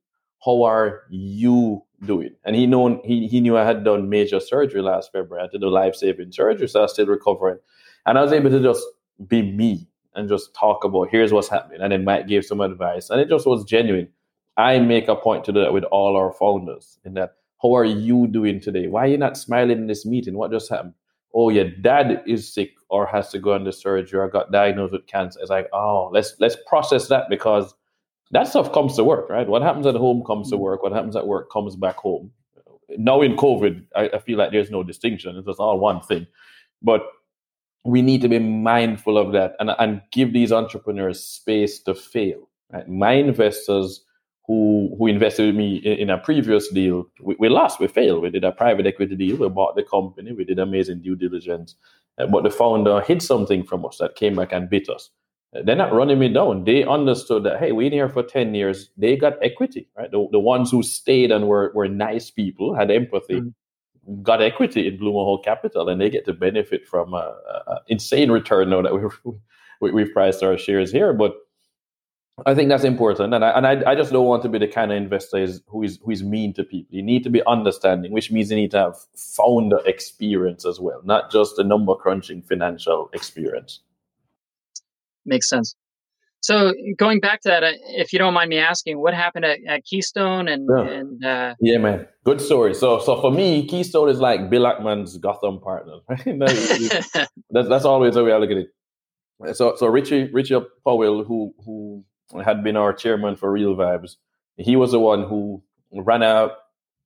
How are you doing? And he known he, he knew I had done major surgery last February. I did a life saving surgery, so I was still recovering. And I was able to just be me and just talk about here's what's happening. And then Mike gave some advice. And it just was genuine. I make a point to do that with all our founders in that how are you doing today? Why are you not smiling in this meeting? What just happened? oh your dad is sick or has to go under surgery or got diagnosed with cancer it's like oh let's let's process that because that stuff comes to work right what happens at home comes to mm. work what happens at work comes back home now in COVID, I, I feel like there's no distinction. It's just all one thing. But we need to be mindful of that and, and give these entrepreneurs space to fail. Right? My investors who who invested with me in, in a previous deal, we, we, lost, we failed. We did a private equity deal, we bought the company, we did amazing due diligence, uh, but the founder hid something from us that came back and bit us. Uh, they're not running me down. They understood that hey, we're in here for ten years. They got equity, right? The, the ones who stayed and were were nice people, had empathy. Mm-hmm got equity in Mahoe Capital, and they get to benefit from an insane return now that we've we've priced our shares here. But I think that's important, and I and I, I just don't want to be the kind of investor who is who is mean to people. You need to be understanding, which means you need to have founder experience as well, not just a number crunching financial experience. Makes sense. So going back to that, uh, if you don't mind me asking, what happened at, at Keystone and yeah. and uh... yeah, man, good story. So so for me, Keystone is like Bill Ackman's Gotham partner. that's, that's always the way I look at it. So so Richie Richie Powell, who who had been our chairman for Real Vibes. He was the one who ran a,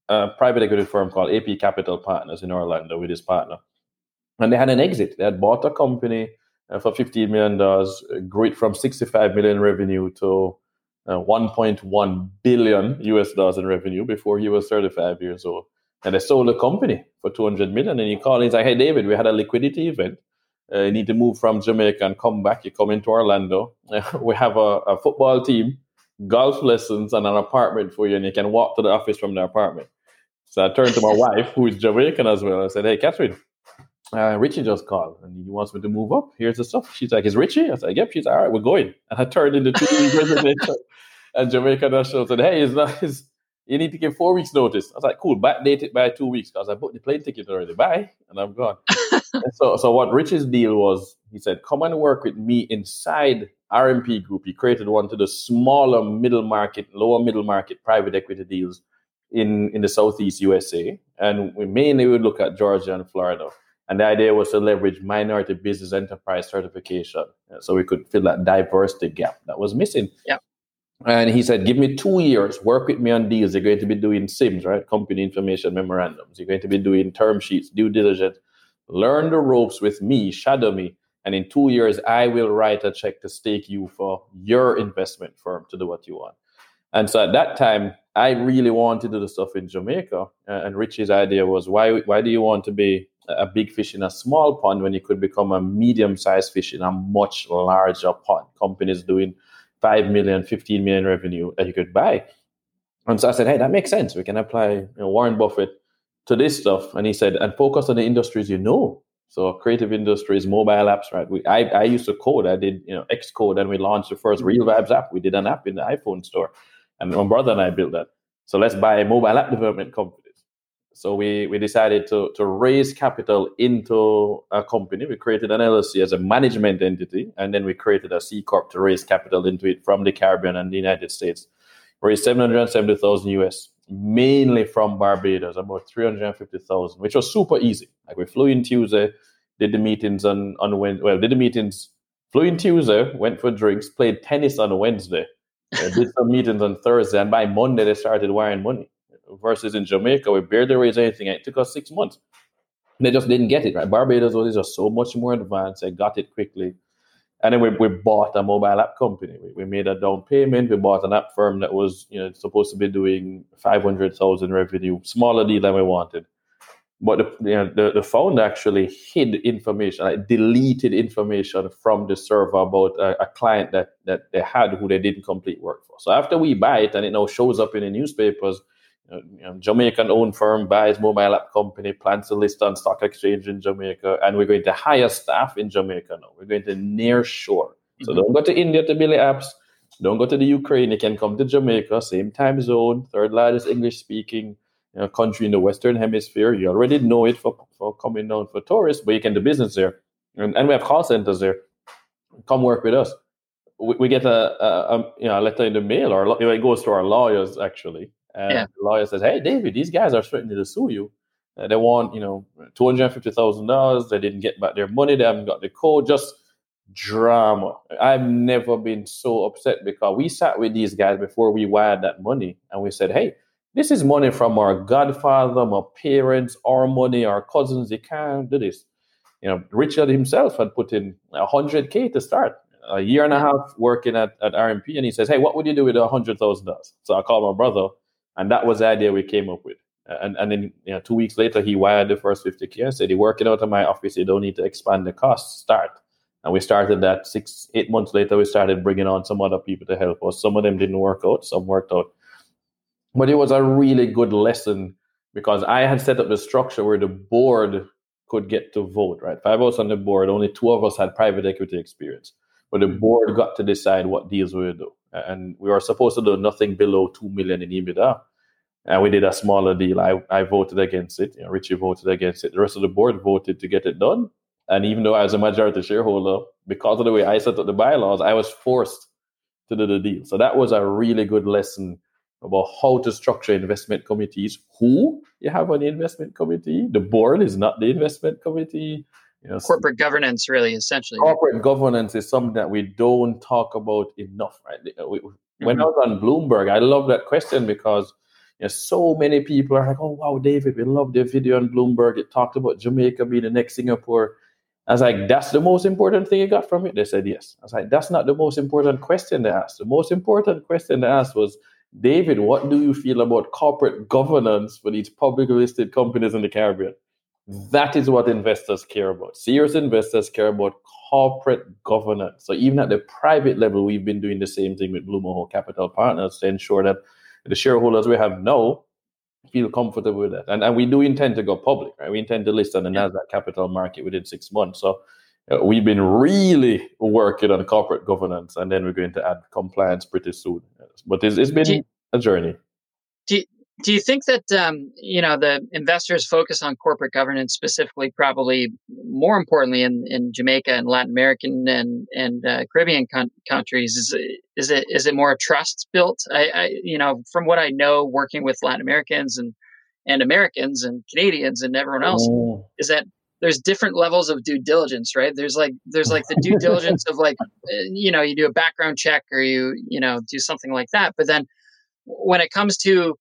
a private equity firm called AP Capital Partners in Orlando with his partner. And they had an exit. They had bought a company uh, for $15 million, grew it from 65 million revenue to uh, 1.1 billion US dollars in revenue before he was 35 years old. And they sold the company for 200 million. And he called, and he's like, hey, David, we had a liquidity event uh, you need to move from Jamaica and come back. You come into Orlando. we have a, a, football team, golf lessons, and an apartment for you, and you can walk to the office from the apartment. So I turned to my wife, who is Jamaican as well. I said, "Hey, Catherine, uh, Richie just called, and he wants me to move up. Here's the stuff." She's like, "Is Richie?" I said, "Yep." She's like, "All right, we're going." And I turned into two weeks and Jamaica National said, "Hey, is that is." You need to give four weeks notice. I was like, cool, backdate it by two weeks because I booked the plane ticket already. Bye. And I'm gone. So, so what Rich's deal was, he said, come and work with me inside RMP Group. He created one to the smaller middle market, lower middle market private equity deals in, in the Southeast USA. And we mainly would look at Georgia and Florida. And the idea was to leverage minority business enterprise certification uh, so we could fill that diversity gap that was missing. Yeah. And he said, Give me two years, work with me on deals. You're going to be doing CIMs, right? Company information memorandums. You're going to be doing term sheets, due diligence. Learn the ropes with me, shadow me. And in two years, I will write a check to stake you for your investment firm to do what you want. And so at that time, I really wanted to do the stuff in Jamaica. and Richie's idea was, why, why do you want to be a big fish in a small pond when you could become a medium sized fish in a much larger pond? Companies doing 5 million, 15 million revenue that you could buy. And so I said, hey, that makes sense. We can apply you know, Warren Buffett to this stuff. And he said, and focus on the industries you know. So creative industries, mobile apps, right? We, I, I used to code. I did, you know, Xcode, and we launched the first Real Vibes app. We did an app in the iPhone store, and my brother and I built that. So let's buy a mobile app development companies. So we we decided to to raise capital into a company. We created an LLC as a management entity, and then we created a C corp to raise capital into it from the Caribbean and the United States. Raised seven hundred seventy thousand US, mainly from Barbados, about three hundred fifty thousand, which was super easy. Like we flew in Tuesday, did the meetings on on Wednesday. Well, did the meetings, flew in Tuesday, went for drinks, played tennis on Wednesday, uh, did some meetings on Thursday, and by Monday they started wiring money versus in Jamaica, we barely raised anything. It took us six months. They just didn't get it right. Barbados was just so much more advanced. They got it quickly. And then we, we bought a mobile app company. We, we made a down payment. We bought an app firm that was you know supposed to be doing 500,000 revenue, smaller deal than we wanted. But the, you know, the, the founder actually hid information, like deleted information from the server about a, a client that, that they had who they didn't complete work for. So after we buy it and it now shows up in the newspapers, Jamaican owned firm buys mobile app company, plans to list on stock exchange in Jamaica, and we're going to hire staff in Jamaica now. We're going to near shore. So mm-hmm. don't go to India to build apps. Don't go to the Ukraine. You can come to Jamaica, same time zone, third largest English speaking you know, country in the Western Hemisphere. You already know it for, for coming down for tourists, but you can do business there. And, and we have call centers there. Come work with us. We, we get a, a, a, you know a letter in the mail, or it goes to our lawyers actually and yeah. the lawyer says, "Hey, David, these guys are threatening to sue you. Uh, they want, you know, two hundred fifty thousand dollars. They didn't get back their money. They haven't got the code. Just drama. I've never been so upset because we sat with these guys before we wired that money, and we said, "Hey, This is money from our godfather, my parents, our money, our cousins. They can't do this. You know, Richard himself had put in 100K to start a year and a half working at, at RMP, and he says, "Hey, what would you do with a hundred thousand dollars?" So I called my brother, and that was the idea we came up with. Uh, and and then you know, two weeks later, he wired the first 50K and said, "You're working out of my office. You don't need to expand the costs. Start." And we started that six, eight months later. We started bringing on some other people to help us. Some of them didn't work out. Some worked out. But it was a really good lesson because I had set up the structure where the board could get to vote. Right, five of us on the board. Only two of us had private equity experience but the hmm. board got to decide what deals we would do. And we were supposed to do nothing below 2 million in EBITDA. And we did a smaller deal. I, I voted against it. You know, Richie voted against it. The rest of the board voted to get it done. And even though I was a majority shareholder, because of the way I set up the bylaws, I was forced to do the deal. So that was a really good lesson about how to structure investment committees, who you have on the investment committee. The board is not the investment committee. You know, corporate governance, really, essentially. Corporate governance is something that we don't talk about enough, right? We, when mm-hmm. I was on Bloomberg, I love that question because you know, so many people are like, "Oh wow, David, we love the video on Bloomberg. It talked about Jamaica being the next Singapore." I was like, "That's the most important thing you got from it." They said, "Yes." I was like, "That's not the most important question they asked. The most important question they asked was." David, what do you feel about corporate governance for these publicly listed companies in the Caribbean? That is what investors care about. Serious investors care about corporate governance. So even at the private level, we've been doing the same thing with Blue Mahoe Capital Partners to ensure that the shareholders we have now feel comfortable with that. And, and we do intend to go public, right? We intend to list on the yeah. NASDAQ capital market within six months. So uh, we've been really working on corporate governance and then we're going to add compliance pretty soon. But it's, it's been a journey. Do, do you think that um, you know the investors focus on corporate governance specifically, probably more importantly in, in Jamaica and Latin American and and uh, Caribbean con- countries? Is it, is it is it more trust built? I, I, you know from what I know, working with Latin Americans and and Americans and Canadians and everyone else, oh. is that there's different levels of due diligence, right? There's like there's like the due diligence of like eh, you know you do a background check or you you know do something like that, but then when it comes to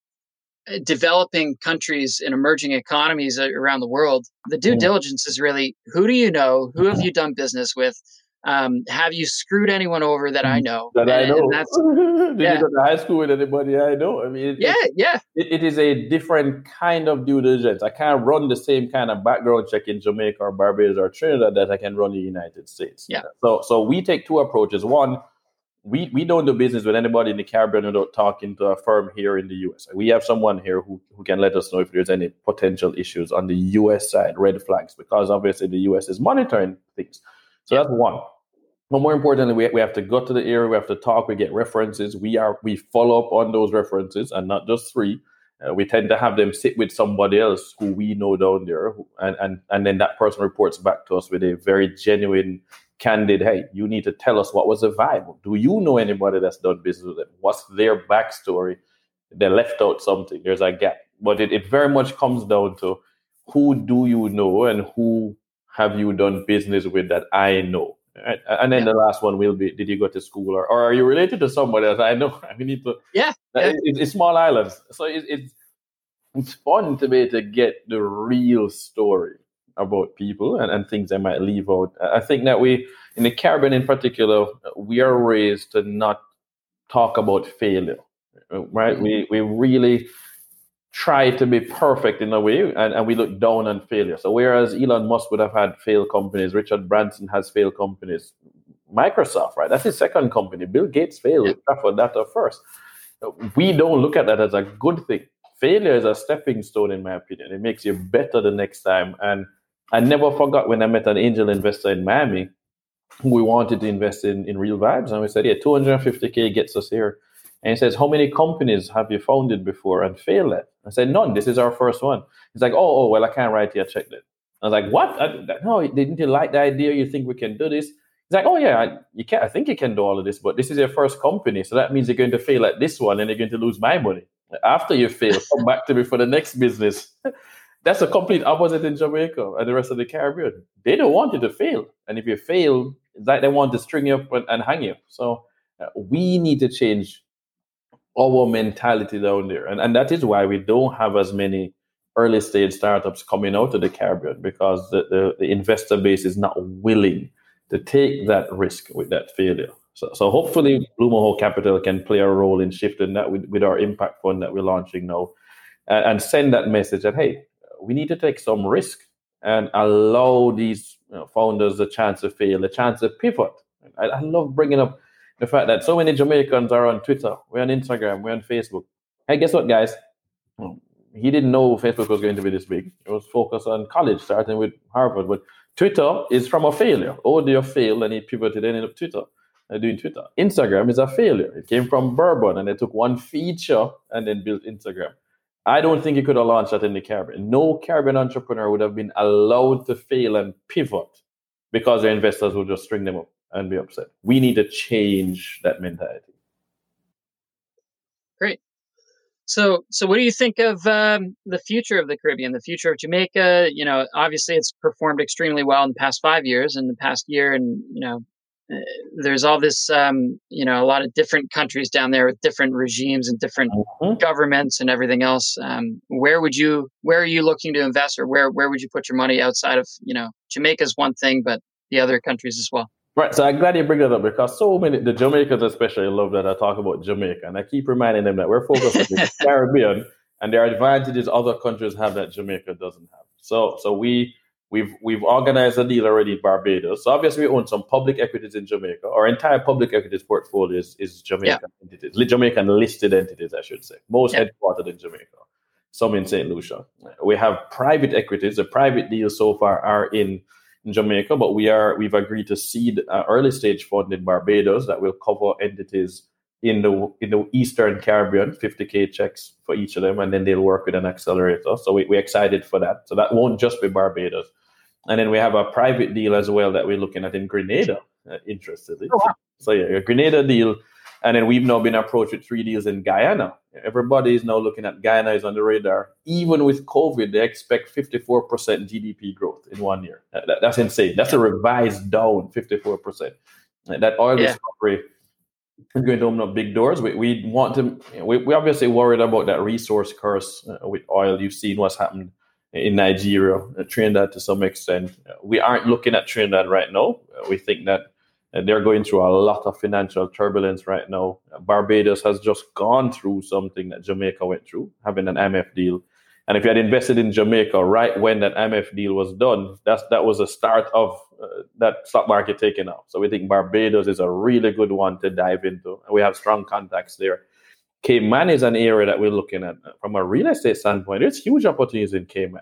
developing countries and emerging economies uh, around the world, the due mm. diligence is really who do you know? Who have you done business with? Um, have you screwed anyone over that I mm. know? That and, I know. that's, Did yeah. you go to high school with anybody I know? I mean, it, yeah, it, yeah. It, it is a different kind of due diligence. I can't run the same kind of background check in Jamaica or Barbados or Trinidad that I can run in the United States. Yeah. So, so we take two approaches. One, we, we don't do business with anybody in the Caribbean without talking to a firm here in the US. We have someone here who, who can let us know if there's any potential issues on the US side, red flags, because obviously the US is monitoring things. So that's one. But more importantly, we, we have to go to the area, we have to talk, we get references. We are we follow up on those references and not just three. Uh, we tend to have them sit with somebody else who we know down there, and, and and then that person reports back to us with a very genuine candid, hey, you need to tell us what was the vibe. Do you know anybody that's done business with them? What's their backstory? They left out something. There's a gap. But it, it very much comes down to who do you know and who have you done business with that I know? Right? And then yeah. the last one will be: Did you go to school, or, or are you related to somebody else? I know. I need to. Yeah, uh, yeah. It, it's small islands, so it, it's it's fun to be able to get the real story about people and, and things they might leave out. I think that we, in the Caribbean in particular, we are raised to not talk about failure, right? We, we really try to be perfect in a way and, and we look down on failure. So whereas Elon Musk would have had failed companies, Richard Branson has failed companies, Microsoft, right? That's his second company. Bill Gates failed yeah. for data first. We don't look at that as a good thing. Failure is a stepping stone, in my opinion. It makes you better the next time. And I never forgot when I met an angel investor in Miami who we wanted to invest in, in real vibes. And we said, yeah, 250K gets us here. And he says, How many companies have you founded before and failed at? I said, None. This is our first one. He's like, Oh, oh, well, I can't write you a check then. I was like, What? I, no, didn't you like the idea? You think we can do this? He's like, Oh, yeah, I, you can I think you can do all of this, but this is your first company. So that means you're going to fail at this one and you're going to lose my money. After you fail, come back to me for the next business. That's a complete opposite in Jamaica and the rest of the Caribbean. They don't want you to fail. And if you fail, like they want to string you up and, and hang you. So uh, we need to change our mentality down there. And, and that is why we don't have as many early stage startups coming out of the Caribbean because the, the, the investor base is not willing to take that risk with that failure. So, so hopefully Mahoe Capital can play a role in shifting that with, with our impact fund that we're launching now and send that message that, hey, we need to take some risk and allow these you know, founders a chance to fail, a chance to pivot. I, I, love bringing up the fact that so many Jamaicans are on Twitter, we're on Instagram, we're on Facebook. Hey, guess what, guys? He didn't know Facebook was going to be this big. It was focused on college, starting with Harvard. But Twitter is from a failure. Oh, they failed, and he pivoted and ended up Twitter. Uh, doing Twitter. Instagram is a failure. It came from Burbn, and they took one feature and then built Instagram. I don't think you could have launched that in the Caribbean. No Caribbean entrepreneur would have been allowed to fail and pivot because their investors would just string them up and be upset. We need to change that mentality. Great. So, so what do you think of um, the future of the Caribbean, the future of Jamaica? You know, obviously it's performed extremely well in the past five years, in the past year, and you know, there's all this, um, you know, a lot of different countries down there with different regimes and different mm-hmm. governments and everything else. Um, where would you, where are you looking to invest, or where where would you put your money outside of, you know, Jamaica's one thing, but the other countries as well? Right. So I'm glad you bring that up because so many the Jamaicans especially love that I talk about Jamaica, and I keep reminding them that we're focused on the Caribbean, and there are advantages other countries have that Jamaica doesn't have. So so we We've we've organized a deal already in Barbados. So obviously we own some public equities in Jamaica. Our entire public equities portfolio is, is Jamaican yeah. entities, Jamaican listed entities, I should say. Most yeah. headquartered in Jamaica, some in St. Lucia. We have private equities. The private deals so far are in, in Jamaica, but we are we've agreed to seed an early stage fund in Barbados that will cover entities in the in the Eastern Caribbean, 50k checks for each of them, and then they'll work with an accelerator. So we, we're excited for that. So that won't just be Barbados. And then we have a private deal as well that we're looking at in Grenada, uh, interestingly. Oh, wow. So yeah, a Grenada deal. And then we've now been approached with three deals in Guyana. Everybody is now looking at Guyana is on the radar. Even with COVID, they expect 54% GDP growth in one year. That, that's insane. That's a revised down 54%. That oil yeah. discovery is going to open up big doors. We, we want to, we, we obviously worried about that resource curse uh, with oil. You've seen what's happened in Nigeria, uh, Trinidad to some extent. We aren't looking at Trinidad right now. We think that uh, they're going through a lot of financial turbulence right now. Barbados has just gone through something that Jamaica went through, having an IMF deal. And if you had invested in Jamaica right when that IMF deal was done, that's that was the start of uh, that stock market taking off. So we think Barbados is a really good one to dive into. And we have strong contacts there. Cayman is an area that we're looking at from a real estate standpoint. There's huge opportunities in Cayman.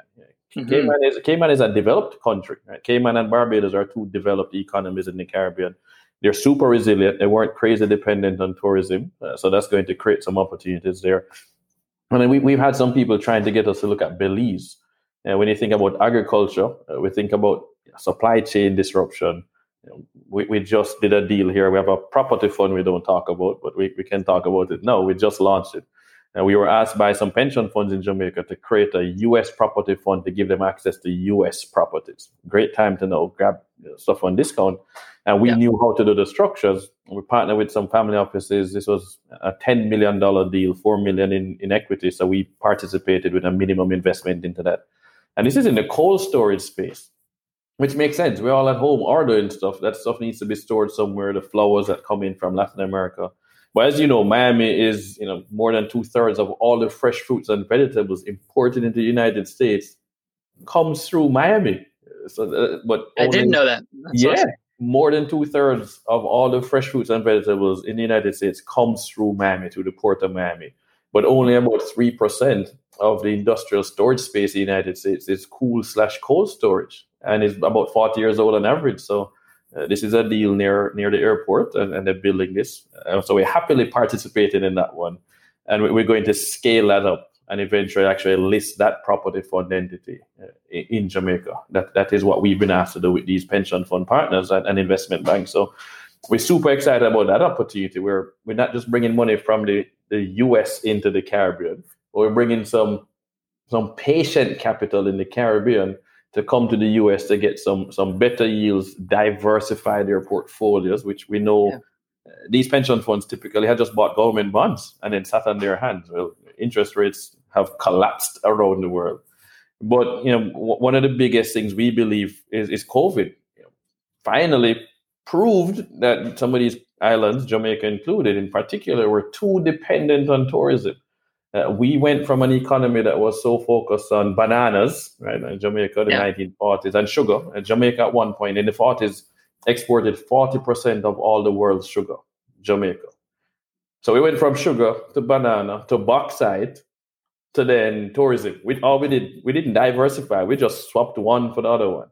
Mm-hmm. Cayman is Cayman is a developed country. Right? Cayman and Barbados are two developed economies in the Caribbean. They're super resilient. They weren't crazy dependent on tourism, uh, so that's going to create some opportunities there. I mean, we, we've had some people trying to get us to look at Belize. And when you think about agriculture, uh, we think about supply chain disruption. We, we just did a deal here. We have a property fund we don't talk about, but we, we can talk about it No, We just launched it. And we were asked by some pension funds in Jamaica to create a US property fund to give them access to US properties. Great time to know, grab stuff on discount. And we yeah. knew how to do the structures. We partnered with some family offices. This was a $10 million deal, 4 million in, in equity. So we participated with a minimum investment into that. And this is in the cold storage space, which makes sense. We're all at home ordering stuff. That stuff needs to be stored somewhere. The flowers that come in from Latin America but as you know, Miami is you know more than two thirds of all the fresh fruits and vegetables imported into the United States comes through Miami. So, uh, but I didn't know that. That's yeah, awesome. more than two thirds of all the fresh fruits and vegetables in the United States comes through Miami, through the port of Miami. But only about three percent of the industrial storage space in the United States is cool slash cold storage, and it's about forty years old on average. So uh, this is a deal near near the airport, and, and they're building this. Uh, so we happily participated in that one, and we're going to scale that up and eventually actually list that property fund entity uh, in Jamaica. That that is what we've been asked to do with these pension fund partners and, and investment banks. So we're super excited about that opportunity. We're we're not just bringing money from the, the US into the Caribbean, or we're bringing some some patient capital in the Caribbean to come to the US to get some some better yields, diversify their portfolios, which we know yeah. Uh, these pension funds typically had just bought government bonds and then sat on their hands. Well, interest rates have collapsed around the world. But you know, w- one of the biggest things we believe is, is COVID. You know, finally proved that some of these islands, Jamaica included, in particular, were too dependent on tourism. Uh, we went from an economy that was so focused on bananas, right, in Jamaica, the yeah. 1940s, and sugar. And Jamaica, at one point in the 40s, exported 40% of all the world's sugar, Jamaica. So we went from sugar to banana to bauxite to then tourism. We all we did we didn't diversify. We just swapped one for the other one.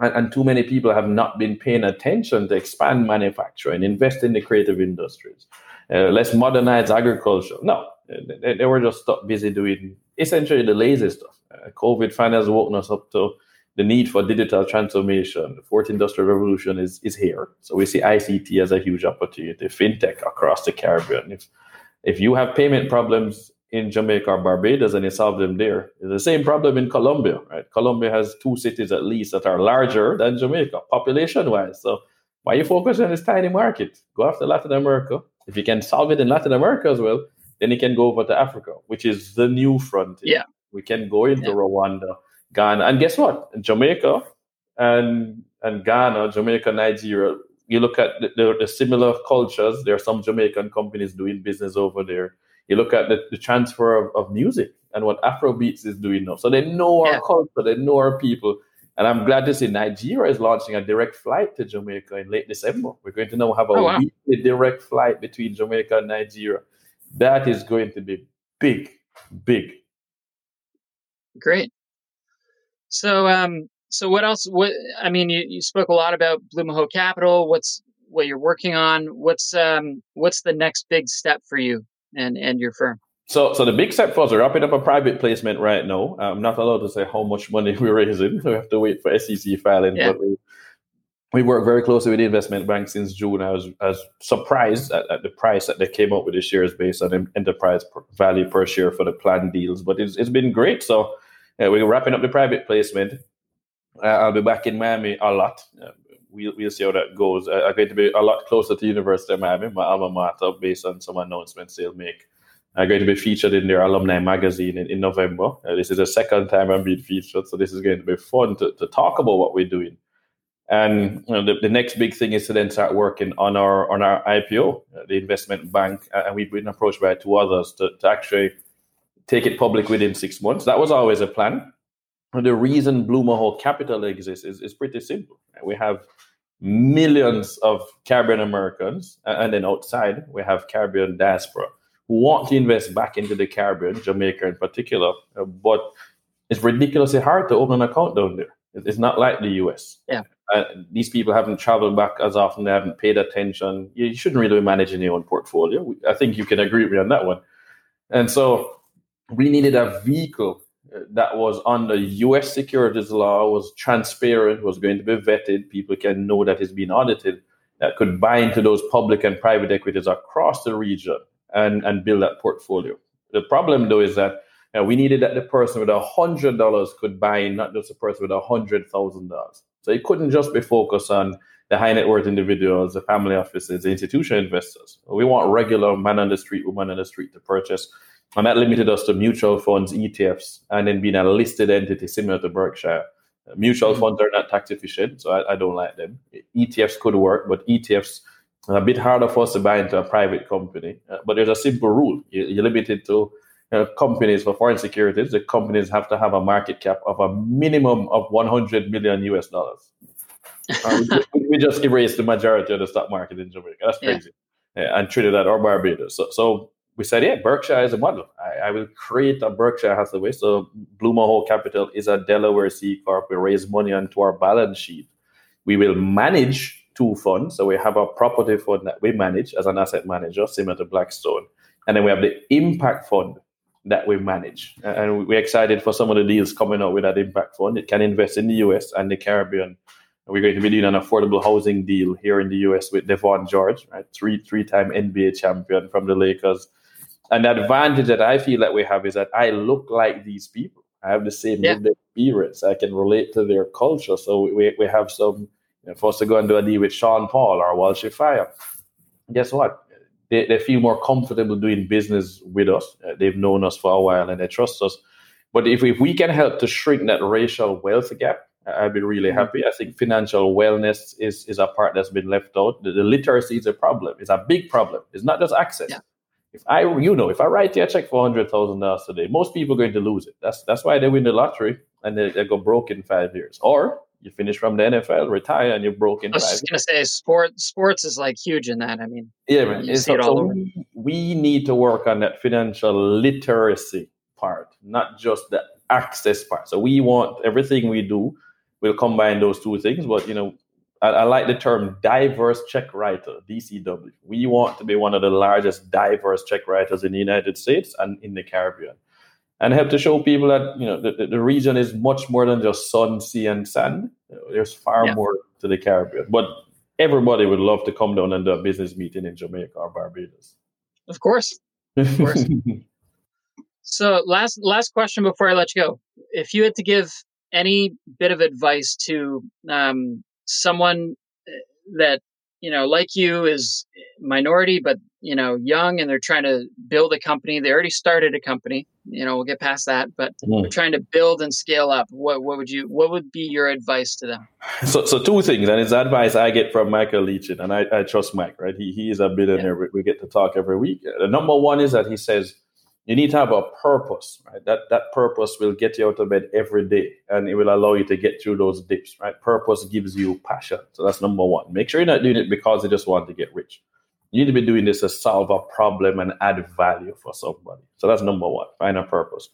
And, and too many people have not been paying attention to expand manufacturing, invest in the creative industries. Uh, let's modernize agriculture. No, they, they were just busy doing essentially the lazy stuff. Uh, COVID finally has woken us up to the need for digital transformation. The fourth industrial revolution is, is here. So we see ICT as a huge opportunity, fintech across the Caribbean. If, if you have payment problems in Jamaica or Barbados and you solve them there, it's the same problem in Colombia, right? Colombia has two cities at least that are larger than Jamaica, population wise. So why you focus on this tiny market? Go after Latin America. If you can solve it in Latin America as well, then you can go over to Africa, which is the new frontier. Yeah. We can go into yeah. Rwanda, Ghana, and guess what? Jamaica and and Ghana, Jamaica, Nigeria. You look at the, the, the similar cultures. There are some Jamaican companies doing business over there. You look at the, the transfer of, of music and what Afrobeats is doing now. So they know our yeah. culture, they know our people. And I'm glad to see Nigeria is launching a direct flight to Jamaica in late December. We're going to now have a oh, wow. weekly direct flight between Jamaica and Nigeria. That is going to be big, big. Great. So, um, so what else? What I mean, you, you spoke a lot about Blue Mahoe Capital. What's what you're working on? What's um, what's the next big step for you and and your firm? So, so the big step for us, we're wrapping up a private placement right now. I'm not allowed to say how much money we're raising. We have to wait for SEC filing, yeah. but we, we work very closely with the investment bank since June. I was, I was surprised at, at, the price that they came up with the shares based on enterprise value per share for the planned deals, but it's, it's been great. So we're wrapping up the private placement. Uh, I'll be back in Miami a lot. We'll, we'll see how that goes. Uh, I'm going to be a lot closer to University of Miami, my alma mater, based on some announcements they'll make. I'm going to be featured in their alumni magazine in, in November. Uh, this is the second time I'm being featured, so this is going to be fun to, to talk about what we're doing. And you know, the, the, next big thing is to then start working on our on our IPO, uh, the investment bank, and we've been approached by two others to, to actually take it public within six months. That was always a plan. The reason Blue Capital exists is, is pretty simple. We have millions of Caribbean Americans, and then outside we have Caribbean diaspora who want to invest back into the Caribbean, Jamaica in particular, uh, but it's ridiculously hard to open an account down there. It's not like the US. Yeah. Uh, these people haven't traveled back as often. They haven't paid attention. You shouldn't really be managing your own portfolio. I think you can agree with me on that one. And so we needed a vehicle that was under U.S. securities law, was transparent, was going to be vetted. People can know that it's been audited. That could buy into those public and private equities across the region and, and build that portfolio. The problem, though, is that we needed that the person with a hundred dollars could buy not just a person with a hundred thousand dollars. So it couldn't just be focused on the high net worth individuals, the family offices, the institutional investors. We want regular man on the street, woman on the street to purchase. And that limited us to mutual funds, ETFs, and then being a listed entity similar to Berkshire. Mutual mm-hmm. funds are not tax efficient, so I, I, don't like them. ETFs could work, but ETFs are a bit harder for us to buy into a private company. Uh, but there's a simple rule: you, you're limited to uh, companies for foreign securities, the companies have to have a market cap of a minimum of 100 million US dollars. uh, we, we, just erased the majority of the stock market in Jamaica. That's crazy. Yeah. Yeah, and Trinidad or Barbados. So, so we said, yeah, Berkshire is a model. I, I will create a Berkshire Hathaway. So Mahoe Capital is a Delaware C Corp. We raise money onto our balance sheet. We will manage two funds. So we have a property fund that we manage as an asset manager, similar to Blackstone. And then we have the impact fund that we manage. And we're excited for some of the deals coming up with that impact fund. It can invest in the US and the Caribbean. We're going to be doing an affordable housing deal here in the US with Devean George, right? Three three time NBA champion from the Lakers. And the advantage that I feel that we have is that I look like these people. I have the same yeah. experience. I can relate to their culture. So we, we have some, you know, for us to go and do a deal with Sean Paul or Walshy Fire guess what? They, they feel more comfortable doing business with us. Uh, they've known us for a while and they trust us. But if, if we can help to shrink that racial wealth gap, I'd be really mm-hmm. happy. I think financial wellness is, is a part that's been left out. The, the literacy is a problem. It's a big problem. It's not just access. Yeah. If I, you know, if I write you a check for hundred thousand dollars today, most people are going to lose it. That's that's why they win the lottery and they, they go broke in five years. Or you finish from the NFL, retire, and you're broke broken. I was just gonna say, sport sports is like huge in that. I mean, yeah, man. You see so, it all so over. We, we need to work on that financial literacy part, not just the access part. So we want everything we do will combine those two things. But you know, I, I like the term diverse check writer, DCW. We want to be one of the largest diverse check writers in the United States and in the Caribbean and help to show people that you know the, the region is much more than just sun, sea, and sand. There's far yeah. more to the Caribbean. But everybody would love to come down and do a business meeting in Jamaica or Barbados. Of course, of course. so last last question before I let you go: If you had to give any bit of advice to um, someone eh, that you know, like you, is minority, but you know, young, and they're trying to build a company. They already started a company. You know, we'll get past that, but mm. they're trying to build and scale up. What what would you what would be your advice to them? So, so two things, and it's advice I get from Michael Lee-Chin, and I, I trust Mike. Right, he he is a billionaire. Yeah. We, we get to talk every week. The number one is that he says you need to have a purpose, right? That that purpose will get you out of bed every day and it will allow you to get through those dips, right? Purpose gives you passion. So that's number one. Make sure you're not doing it because you just want to get rich. You need to be doing this to solve a problem and add value for somebody. So that's number one. Find a purpose.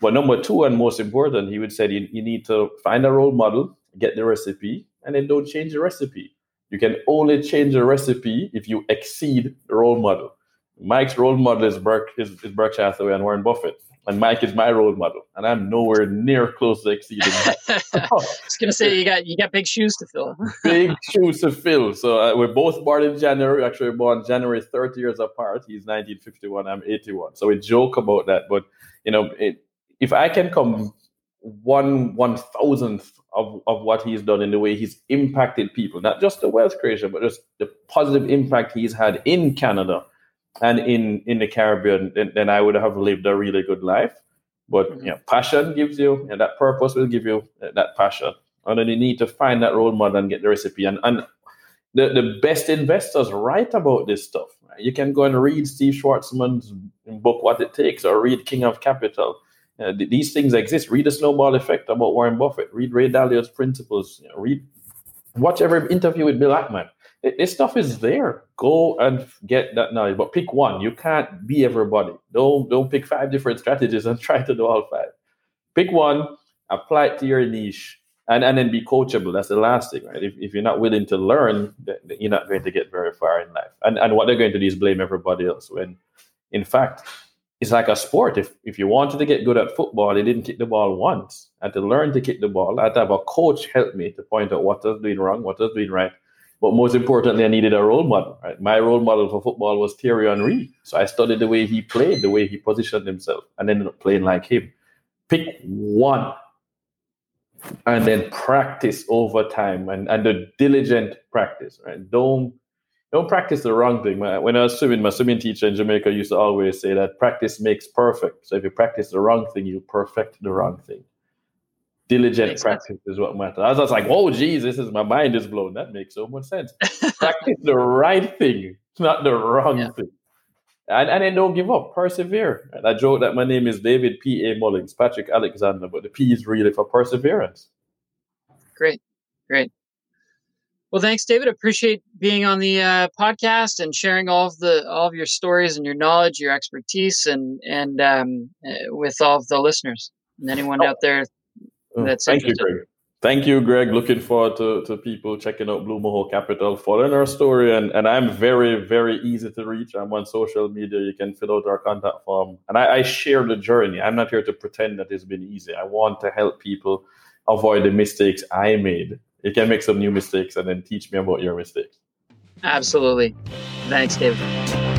But number two, and most important, he would say you, you need to find a role model, get the recipe, and then don't change the recipe. You can only change the recipe if you exceed the role model. Mike's role model is Berk is, is Berkshire Hathaway and Warren Buffett. And Mike is my role model, and I'm nowhere near close to exceeding. I was gonna say you got you got big shoes to fill. big shoes to fill. So uh, we're both born in January. Actually, we're born January 30 years apart. He's 1951. I'm 81. So we joke about that. But you know, it, if I can come one one thousandth of, of what he's done in the way he's impacted people, not just the wealth creation, but just the positive impact he's had in Canada and in in the Caribbean, then, then I would have lived a really good life. But mm-hmm. you know, passion gives you, and that purpose will give you that passion. And then you need to find that role model and get the recipe. And and the, the best investors write about this stuff. Right? You can go and read Steve Schwarzman's book, What It Takes, or read King of Capital. Uh, these things exist. Read the Snowball Effect about Warren Buffett. Read Ray Dalio's Principles. You know, read watch every interview with Bill Ackman this stuff is there. Go and get that knowledge, but pick one. You can't be everybody. Don't don't pick five different strategies and try to do all five. Pick one, apply it to your niche, and, and then be coachable. That's the last thing, right? If, if you're not willing to learn, you're not going to get very far in life. And and what they're going to do is blame everybody else. When, in fact, it's like a sport. If if you wanted to get good at football, they didn't kick the ball once. I had to learn to kick the ball. I had to have a coach help me to point out what I was doing wrong, what I was doing right but most importantly, I needed a role model. Right? My role model for football was Thierry Henry. So I studied the way he played, the way he positioned himself, and ended up playing like him. Pick one and then practice over time and, and the diligent practice. Right? Don't don't practice the wrong thing. When I was swimming, my swimming teacher in Jamaica used to always say that practice makes perfect. So if you practice the wrong thing, you perfect the wrong thing diligent makes practice sense. is what matters. I was like, oh, geez, this is my mind is blown. That makes so much sense. practice the right thing, not the wrong yeah. thing. And, and then don't give up, persevere. And I joke that my name is David P.A. Mullings, Patrick Alexander, but the P is really for perseverance. Great, great. Well, thanks, David. Appreciate being on the uh, podcast and sharing all of the all of your stories and your knowledge, your expertise, and and um, uh, with all of the listeners and anyone oh. out there Oh, That's thank you, Greg. Thank you, Greg. Looking forward to, to people checking out Blue Mahoe Capital, following our story. And, and I'm very, very easy to reach. I'm on social media. You can fill out our contact form. And I, I share the journey. I'm not here to pretend that it's been easy. I want to help people avoid the mistakes I made. You can make some new mistakes and then teach me about your mistakes. Absolutely. Thanks, David.